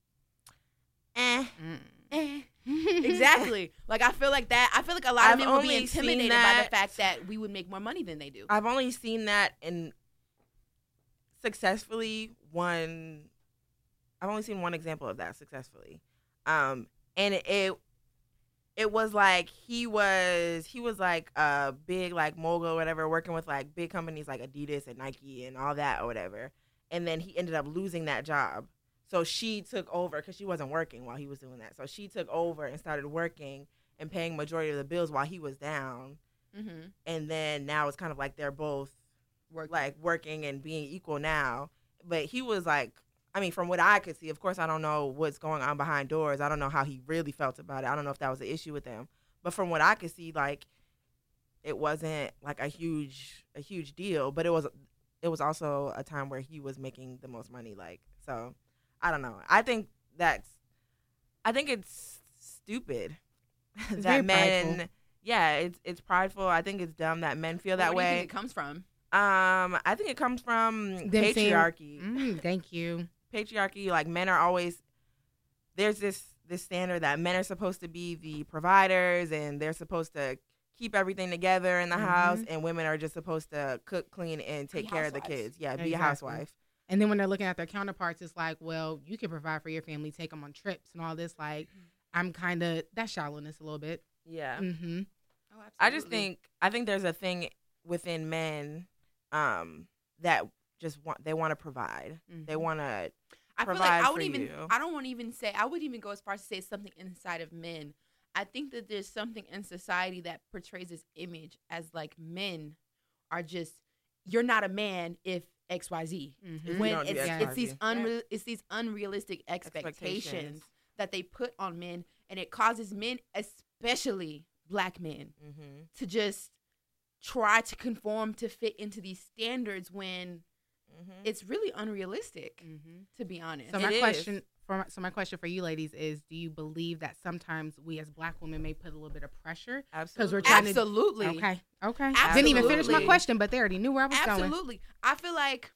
Eh. Eh. exactly. Like I feel like that. I feel like a lot I've of men would be intimidated by the fact that we would make more money than they do. I've only seen that in successfully one. I've only seen one example of that successfully, um, and it, it it was like he was he was like a big like mogul or whatever, working with like big companies like Adidas and Nike and all that or whatever, and then he ended up losing that job. So she took over because she wasn't working while he was doing that. So she took over and started working and paying majority of the bills while he was down. Mm-hmm. And then now it's kind of like they're both Work like working and being equal now. But he was like, I mean, from what I could see, of course, I don't know what's going on behind doors. I don't know how he really felt about it. I don't know if that was an issue with him. But from what I could see, like, it wasn't like a huge a huge deal. But it was it was also a time where he was making the most money. Like, so I don't know. I think that's I think it's stupid It's that men. prideful. Yeah, it's it's prideful. I think it's dumb that men feel that way. Where do you way. think it comes from? Um, I think it comes from Them saying- patriarchy. Mm, thank you. Patriarchy, like men are always there's this this standard that men are supposed to be the providers and they're supposed to keep everything together in the house, Mhm. and women are just supposed to cook, clean, and take Be care of the kids. Yeah, be a housewife. And then when they're looking at their counterparts, it's like, well, you can provide for your family, take them on trips and all this. Like, I'm kind of that shallowness a little bit. Yeah. Mm-hmm. Oh, I just think I think there's a thing within men um that just want they want to provide. They want to I feel like provide I would even you. I don't want to even say I would even go as far as to say something inside of men. I think that there's something in society that portrays this image as like men are just you're not a man if XYZ. Mm-hmm. When it's, X, it's these Z. unre- it's these unrealistic expectations, Expectations. that they put on men and it causes men especially black men mm-hmm. to just try to conform to fit into these standards when Mm-hmm. it's really unrealistic Mm-hmm. to be honest. So It my is. For so my question for you ladies is: Do you believe that sometimes we as Black women may put a little bit of pressure? Absolutely. we're trying to- Absolutely. Okay, okay. Didn't even finish my question, but they already knew where I was going. Absolutely. I feel like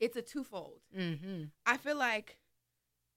it's a twofold. Mm-hmm. I feel like,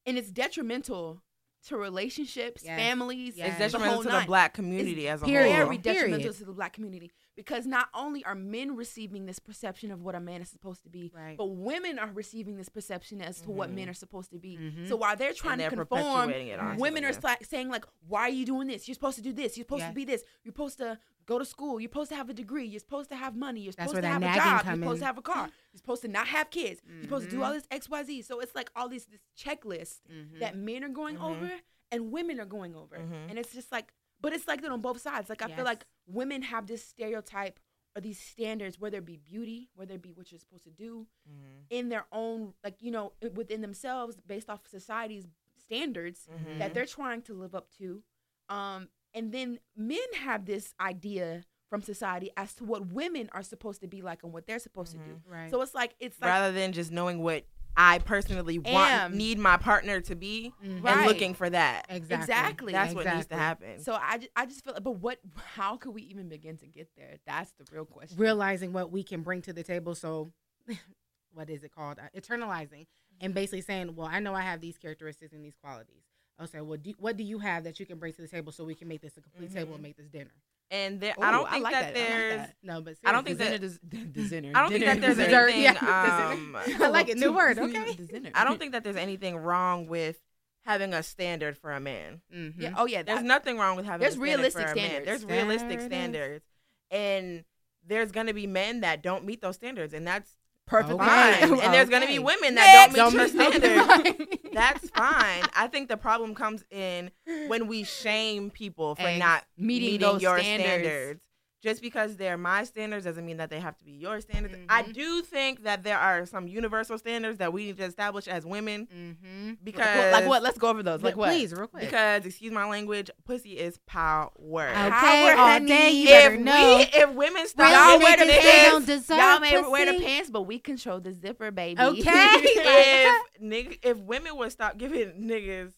and it's detrimental to relationships, Yes. families, Yes. It's detrimental whole to nine. the black community It's as a period. whole. very detrimental Period. to the black community because not only are men receiving this perception of what a man is supposed to be, Right. but women are receiving this perception as to what Mhm. men are supposed to be. Mhm. So while they're trying they're to conform, it onto women the are men. saying like, "Why are you doing this? You're supposed to do this. You're supposed Yeah. to be this. You're supposed to go to school. You're supposed to have a degree. You're supposed to have money. You're supposed to have a job. You're supposed in. to have a car. You're supposed to not have kids. You're supposed to do all this X, Y, Z. So it's like all these this checklist Mm-hmm. that men are going Mhm. over and women are going over, Mhm. and it's just like, but it's like that on both sides. Like I Yes. feel like women have this stereotype or these standards, whether it be beauty, whether it be what you're supposed to do Mhm. in their own, like you know, within themselves, based off society's standards that they're trying to live up to. Um, and then men have this idea from society as to what women are supposed to be like and what they're supposed to do. Right. So it's like it's like rather than just knowing what I personally want need my partner to be Mhm. Right. and looking for that. exactly. Exactly. That's what needs to happen. so I just, I just feel like, but what how could we even begin to get there? That's the real question. realizing what we can bring to the table. So, what is it called? Uh, eternalizing, and basically saying, "Well, I know I have these characteristics and these qualities. I'll say, well, do, what do you have that you can bring to the table so we can make this a complete table Mhm. and make this dinner?" and there, Ooh, I don't I think like that, that. I like there's that. No, but I don't seriously. think that- the, the zinner. I don't think that there's Dessert, anything. yeah, um, I like it. New word, okay? I don't think that there's anything wrong with having a standard for a man. Mhm. Yeah. Oh yeah. There's that- nothing wrong with having There's a standard realistic for a man. standards. There's There realistic standards, and there's gonna be men that don't meet those standards, and that's perfectly Okay. fine. fine. And there's gonna be women that Next. don't meet your Don't standards. meet- That's fine. I think the problem comes in when we shame people for Ex- not meeting meeting, those your standards. standards. Just because they're my standards doesn't mean that they have to be your standards. I Mhm. do think that there are some universal standards that we need to establish as women Mhm. because like what? Let's go over those. Like Yeah, what? Please, real quick. because excuse my language, pussy is power. okay, Power, all honey. day you If better we, know. if women stop Y'all giving wear the niggas- they don't deserve Y'all may wear the pants, but we control the zipper, baby. Okay. if nigg- if women would stop giving niggas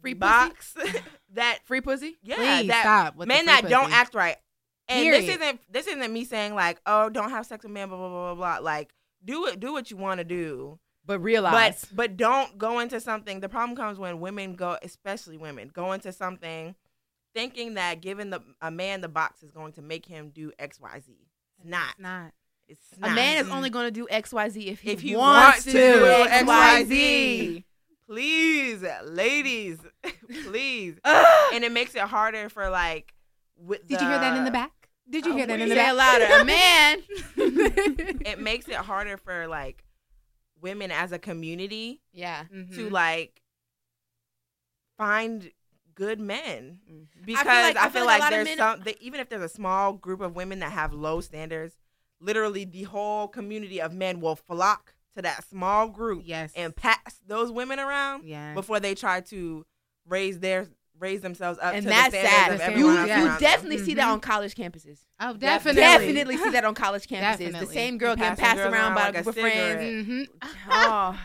Free pussy? box that Free pussy. yeah Please that stop with the men free that don't act right. And this isn't this isn't me saying like oh don't have sex with men blah blah blah blah blah like do it do what you want to do But realize. but but don't go into something. The problem comes when women go, especially women, go into something thinking that giving the a man the box is going to make him do X Y Z. It's not. It's not. It's a man is only going to do X Y Z if he, If he wants, wants to do do XYZ. Please, ladies, please. And it makes it harder for like. With Did you hear that in the back? Did you Oh, hear that in say the it back? louder. A man. It makes it harder for like women as a community yeah. Mhm. to like find good men. Because like- I I feel feel like, like a lot of there's men- some they, even if there's a small group of women that have low standards, literally the whole community of men will flock to that small group Yes. and pass those women around yeah. before they try to raise their raise themselves up And to that's the standards sad. of everyone You, else Yeah. you around them. definitely see that Mhm. on college campuses. oh, Definitely. definitely. Definitely see that on college campuses. The same girl getting passed around around by like a a group of friends. Mhm. Oh,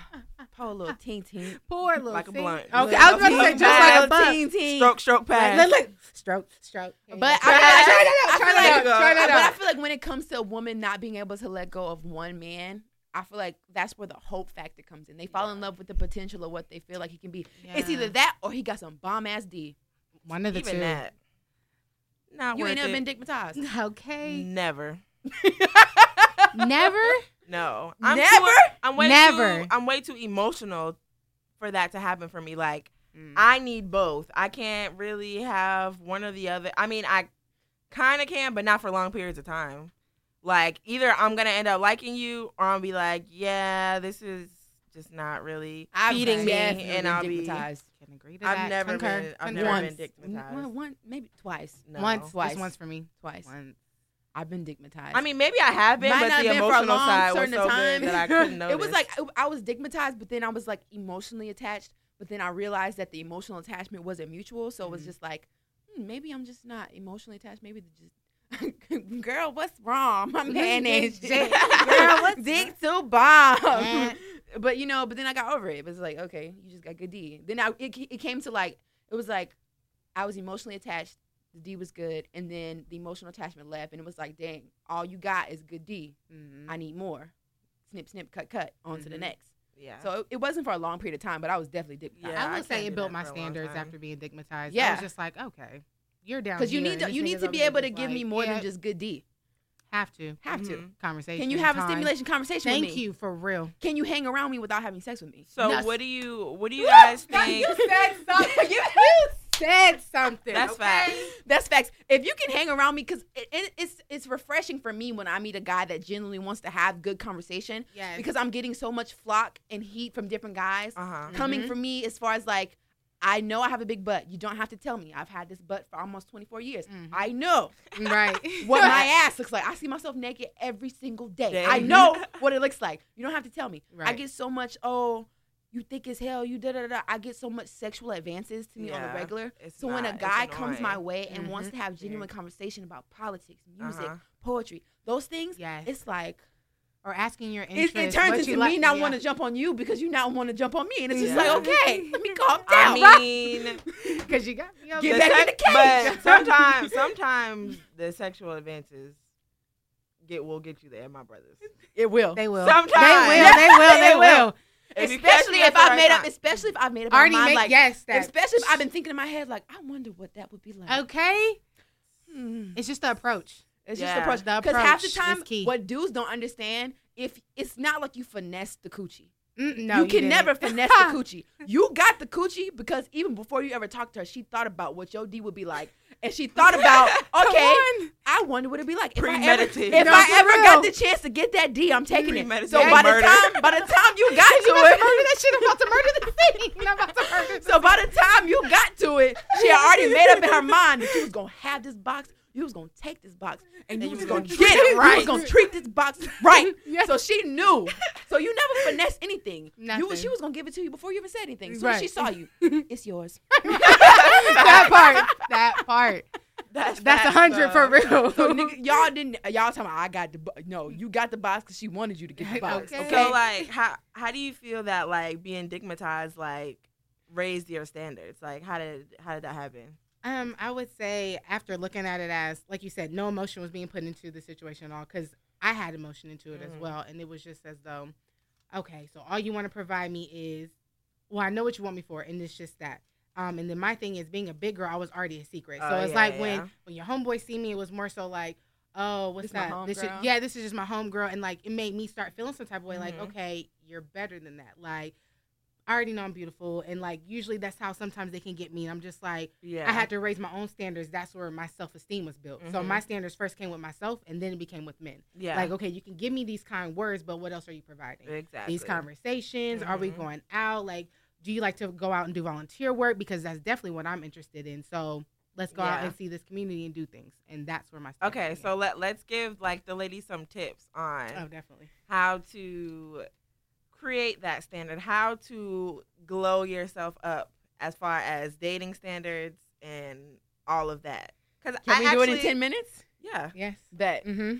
poor little teen teen. Poor little Like a blunt. Okay, I was about to say just like a teen blunt. teen teen. Stroke, stroke, Like, pass. look, look. Stroke, stroke. But try I- try I- that out. I Try feel that like- out. Try that But I feel like when it comes to a woman not being able to let go of one man, I feel like that's where the hope factor comes in. They fall in love with the potential of what they feel like he can be. It's either that or he got some bomb ass D. one of the Even two. that. Not You worth ain't never it. been dickmatized. Okay. Never. Never. No, I'm Never? Too, I'm way Never. Too, I'm way too emotional for that to happen for me. Like Mm. I need both. I can't really have one or the other. I mean, I kind of can, but not for long periods of time. Like either I'm gonna end up liking you, or I'll be like, yeah, this is just not really I've feeding me, and I'll be. stigmatized. Can agree to I've that. never Concur. been. I've never Once. been dickmatized. One, one, maybe twice. No. Once, Twice. Just once for me. Twice. Once. I've been dickmatized. I mean, maybe I have been, Might but the been emotional long side was so time. good that I couldn't notice. it was like I- I was dickmatized, but then I was like emotionally attached. But then I realized that the emotional attachment wasn't mutual, so it was Mhm. just like hmm, maybe I'm just not emotionally attached. Maybe just girl, what's wrong? My man is shit. Girl, what's dick to bomb? Yeah. but you know, but then I got over it. It was like okay, you just got good D. Then I it, it came to like it was like I was emotionally attached. The D was good, and then the emotional attachment left, and it was like, dang, all you got is good D. Mhm. I need more. Snip, snip, cut, cut. On to the Mhm. next. yeah. So it, it wasn't for a long period of time, but I was definitely dickmatized. Yeah, I I would say it built my for a long standards after being dickmatized. I Yeah. was just like, okay, you're down because you need to you need to be able to just give me more yeah, than just good D. have to Have to. Mhm. conversation. Can you have a stimulation conversation Thank with me? you for real. Can you hang around me without having sex with me? So No, what do you what do you guys think? You said something. You- said something. That's okay? facts. That's facts. If you can hang around me, because it, it, it's it's refreshing for me when I meet a guy that genuinely wants to have good conversation. Yes. Because I'm getting so much flock and heat from different guys Uh huh. coming Mhm. from me as far as like, I know I have a big butt. You don't have to tell me. I've had this butt for almost 24 years. Mhm. I know right. what my ass looks like. I see myself naked every single day. Day. I know what it looks like. You don't have to tell me. I get so much, oh, you thick as hell, you da da da. I get so much sexual advances to me on Yeah. a regular. It's So when a guy comes my way and wants Mhm. to have genuine conversation about politics, music, Uh-huh. poetry, those things, Yes. it's like or asking your it, interest. it turns into you me not yeah. want to jump on you because you not want to jump on me, and it's just Yeah. like okay, let me calm down. I mean, Because you got me over Get the back in sex- the cage. But sometimes, sometimes the sexual advances get will get you there, my brothers. It will. They will. Sometimes. They will. They will. They will. will. If especially if I've right made up, especially if I've made up my Already mind, like, yes. That, especially if I've been thinking in my head, like, I wonder what that would be like. okay. Hmm. It's just the approach. It's Yeah. just the approach. The Because half the time, what dudes don't understand, if it's not like you finesse the coochie. Mm, no, you can didn't. never finesse the coochie. You got the coochie because even before you ever talked to her, she thought about what your D would be like, and she thought about, okay. I wonder what it'd be like if I ever, Premeditated. if No, I ever real. got the chance to get that D, I'm taking it. Premeditated So by the time, by the time you got You to about to it, murder that shit. I'm about to murder the thing. I'm about to murder. So by the time you got to it, she had already made up in her mind that she was gonna have this box, you was gonna take this box, and you And was gonna get gonna it treat it right. You was gonna treat this box right. Yes. So she knew. So you never finesse anything. Nothing. was she was gonna give it to you before you even said anything. So she saw you. It's yours. that part. That part. That's That's a hundred for real. So nigga, y'all didn't y'all talking about I got the bo- no, you got the box because she wanted you to get the box. Okay. Okay. So like, how how do you feel that like being dickmatized like raised your standards? Like, how did how did that happen? Um, I would say after looking at it as, like you said, no emotion was being put into the situation at all because I had emotion into it as Mhm. well, and it was just as though, okay, so all you want to provide me is, well, I know what you want me for, and it's just that. Um, and then my thing is being a big girl, I was already a secret, so Oh, it's yeah, like yeah. when when your homeboy see me, it was more so like, oh, what's This that? this is, yeah, this is just my homegirl, and like it made me start feeling some type of way, like, Mhm. okay, you're better than that, like. I already know I'm beautiful, and like usually that's how sometimes they can get me. And I'm just like, Yeah, I had to raise my own standards. That's where my self esteem was built. So Mhm. my standards first came with myself, and then it became with men. yeah, Like, okay, you can give me these kind words, but what else are you providing? exactly These conversations. Are we Mhm. going out? Like, do you like to go out and do volunteer work? Because that's definitely what I'm interested in. So let's go out and see this community and do things. And that's where my Okay, so let let's give like the ladies some tips on oh, definitely. how to create that standard, how to glow yourself up as far as dating standards and all of that. Because Can I we actually, do it in ten minutes? Yeah, Yes. Bet. Mm-hmm.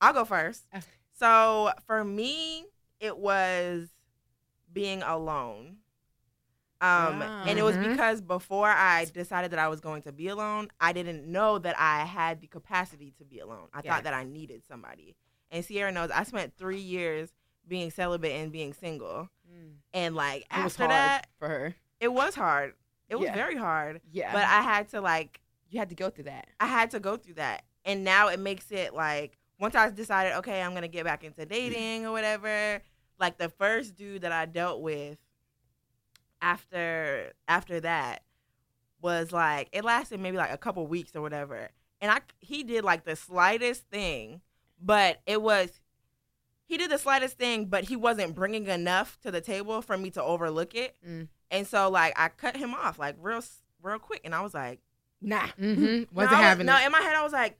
I'll go first. Okay. So for me, it was being alone. Um, and it was Mhm. because before I decided that I was going to be alone, I didn't know that I had the capacity to be alone. I Yeah. thought that I needed somebody. And Sierra knows I spent three years being celibate and being single. Mm. And like It was after hard that, for her. it was hard. It was Yeah. very hard. Yeah. But I had to like you had to go through that. I had to go through that. And now it makes it like once I decided, okay, I'm gonna get back into dating or whatever. Like the first dude that I dealt with after after that was like it lasted maybe like a couple weeks or whatever, and I he did like the slightest thing, but it was he did the slightest thing, but he wasn't bringing enough to the table for me to overlook it, Mm. and so like I cut him off like real real quick, and I was like, nah, Mm-hmm. Wasn't no, was- having no, it. in my head, I was like,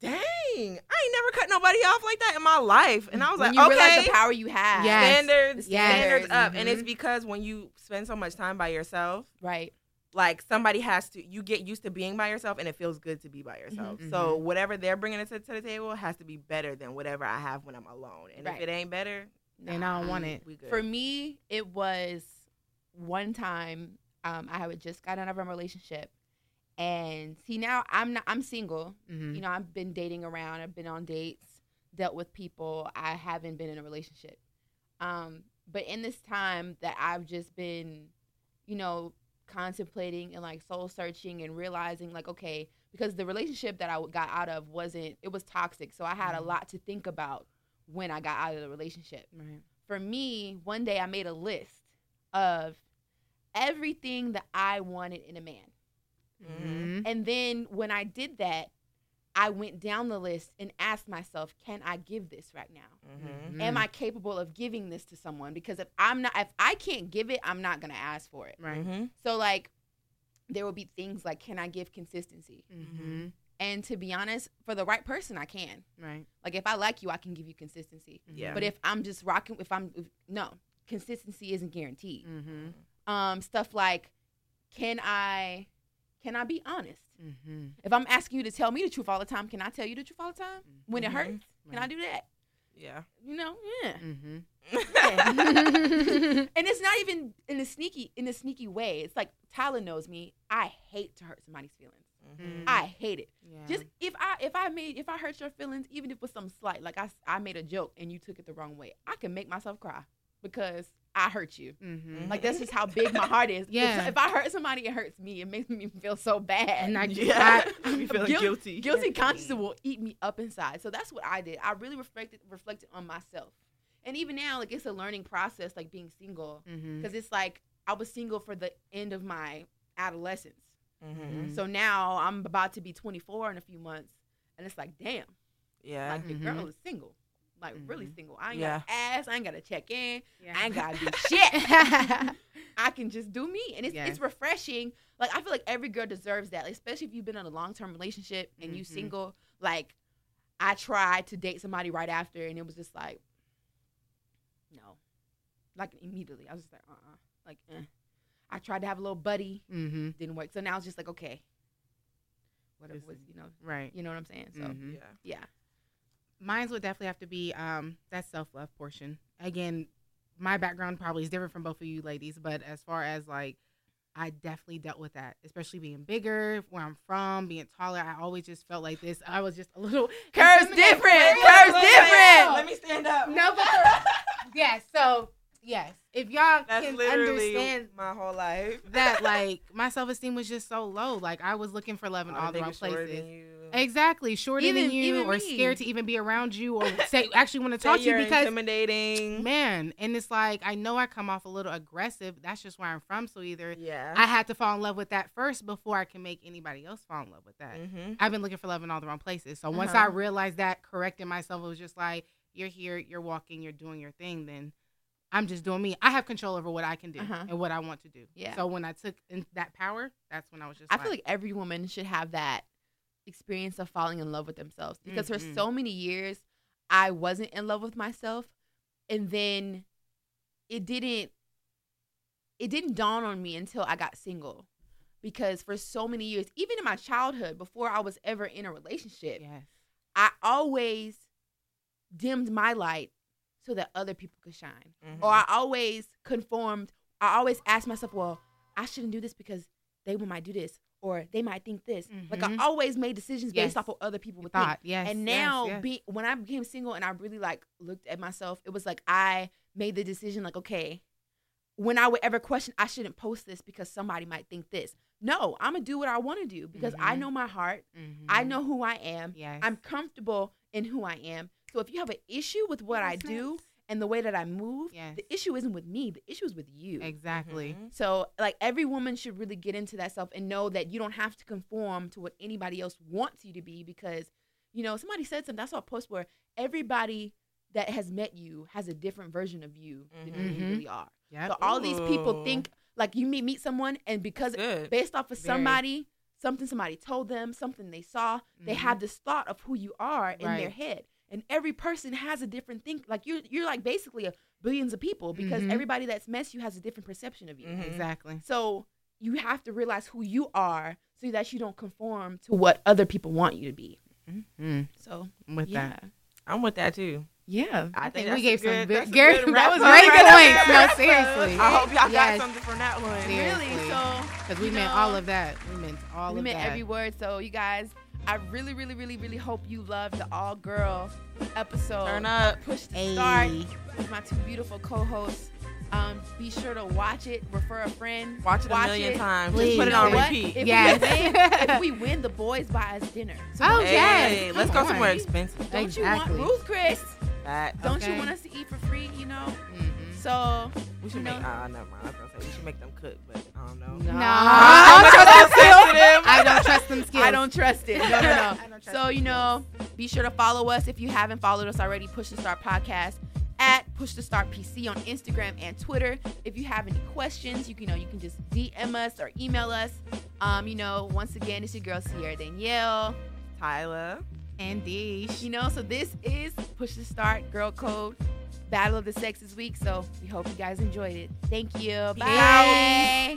dang, I ain't never cut nobody off like that in my life. And I was when like, okay, the power you have. Yes. standards, Yes. standards up. And it's because when you spend so much time by yourself, Right. Like somebody has to, you get used to being by yourself and it feels good to be by yourself. Mhm. So whatever they're bringing to, to the table has to be better than whatever I have when I'm alone. And Right. if it ain't better, Then I don't want it. For me, it was one time um, I had just got out of a relationship, and see now I'm not I'm single. Mhm. You know, I've been dating around. I've been on dates, dealt with people. I haven't been in a relationship. Um, but in this time that I've just been, you know, contemplating and like soul searching and realizing like okay, because the relationship that I got out of wasn't it was toxic. So I had a Mhm. lot to think about when I got out of the relationship Right. for me, one day I made a list of everything that I wanted in a man. Mhm. And then when I did that, I went down the list and asked myself, can I give this right now? Mhm. Am I capable of giving this to someone? Because if I'm not if I can't give it, I'm not going to ask for it. Right. Mhm. So like there will be things like can I give consistency? Mm-hmm. And to be honest, for the right person I can. Right. Like if I like you, I can give you consistency. Yeah. But if I'm just rocking if I'm if, no, consistency isn't guaranteed. Mm-hmm. um stuff like can i can i be honest Mm-hmm. if i'm asking you to tell me the truth all the time can i tell you the truth all the time when it Mhm. hurts can i do that Yeah. you know yeah Mm-hmm. and it's not even in a sneaky in a sneaky way it's like tyler knows me i hate to hurt somebody's feelings Mhm. i hate it yeah. just if i if i made if i hurt your feelings even if it was some slight like I I made a joke and you took it the wrong way i can make myself cry because i hurt you mm-hmm. Like that's just how big my heart is. If- Yeah. If, I hurt somebody, it hurts me. It makes me feel so bad. And I- Yeah. I- you feel Guilt- guilty. guilty conscience will eat me up inside. So that's what I did. I really reflected reflected on myself. And even now, like it's a learning process, like being single, Mm-hmm. because it's like I was single for the end of my adolescence. Mhm. So now I'm about to be 24 in a few months, and it's like, damn, Yeah. like the Mhm. girl is single, like really Mhm. single. I ain't Yeah. got ass. I ain't got to check in, Yeah. I ain't got to do shit. I can just do me, and it's Yeah. it's refreshing. Like I feel like every girl deserves that, especially if you've been in a long term relationship and you Mhm. single. Like I tried to date somebody right after, and it was just like, no, like immediately. I was just like, uh, uh like, eh. I tried to have a little buddy, mm-hmm. didn't work. So now it's just like, okay, whatever was, you know, Right. you know what I'm saying. So Mhm. Yeah. yeah, Mine would definitely have to be um that self love portion. Again, my background probably is different from both of you ladies, but as far as like I definitely dealt with that, especially being bigger, where I'm from, being taller. I always just felt like this. I was just a little Curves different. Wait, Curves different. Let me stand up. No, but for- yes. So yes, if y'all That's can understand my whole life. that, like my self esteem was just so low. Like I was looking for love in all the wrong places. Exactly, shorter Even- than you, or me. scared to even be around you, or say actually want to talk to you because intimidating. man. And it's like I know I come off a little aggressive. That's just where I'm from. So either Yeah. I had to fall in love with that first before I can make anybody else fall in love with that. mm-hmm. I've been looking for love in all the wrong places. So once Uh-huh. I realized that, correcting myself, it was just like you're here, you're walking, you're doing your thing. Then I'm just doing me. I have control over what I can do Uh-huh. and what I want to do. Yeah. So when I took in that power, that's when I was just. I feel like every woman should have that experience of falling in love with themselves because for Mhm. so many years I wasn't in love with myself and then it didn't it didn't dawn on me until I got single because for so many years even in my childhood before I was ever in a relationship yes. I always dimmed my light so that other people could shine Mm-hmm. or I always conformed. I always asked myself, well, I shouldn't do this because they might do this or they might think this. Like I Mhm. always made decisions based off of other people would think. Thought yes. And now, yes. be, when I became single and I really like looked at myself, it was like I made the decision, like, okay, when I would ever question, I shouldn't post this because somebody might think this. No, I'm gonna do what I want to do because I Mhm. know my heart. Mhm. I know who I am. Yes. I'm comfortable in who I am. So if you have an issue with what I do and the way that I move, Yes. the issue isn't with me. The issue is with you. Exactly. Mhm. So, like, every woman should really get into that self and know that you don't have to conform to what anybody else wants you to be because, you know, somebody said something. I saw a post where everybody that has met you has a different version of you than who you really are. Yep. So, all these people think, like, you meet, meet someone, and because Good. based off of Very. somebody, something somebody told them, something they saw, they Mhm. have this thought of who you are in their head. And every person has a different think. Like you're, you're like basically a billions of people because Mhm. everybody that's met you has a different perception of you. Mhm. Exactly. So you have to realize who you are so that you don't conform to what other people want you to be. Mm, So with yeah, that. I'm with that too. yeah. I, think, that's we a gave some good- good, Gary, good that was up very good right points. No, seriously. I hope y'all Yes. got something from that one. Seriously. Really? So Because we you meant know, all of that. We meant all we of meant that. every word. So you guys, I really, really, really, really hope you love the all girl episode. Turn up. Push to Ayy. start with my two beautiful co-hosts. Um, be sure to watch it. Refer a friend. Watch it a million it. times. Please. Just put it on what? repeat. If, Yes. we win, if we win, the boys buy us dinner. So Oh, Hey, yes. let's Come go somewhere expensive. don't Exactly. you want Ruth Chris? That. Don't you want us to eat for free? You know. Mhm. So We should you make. know? Uh, never mind. I was gonna say we should make them cook, but I don't know. No. I don't trust them sensitive. I don't trust them skills. I don't trust it. No, no, no. I don't trust so, you know, be sure to follow us if you haven't followed us already. Push the Start Podcast at Push the Start PC on Instagram and Twitter. If you have any questions, you can you know you can just DM us or email us. Um, you know, once again, it's your girl Sierra Danielle. Tyler. And Deesh. You know, so this is Push the Start Girl Code Battle of the Sexes Week. So we hope you guys enjoyed it. Thank you. Out. Bye.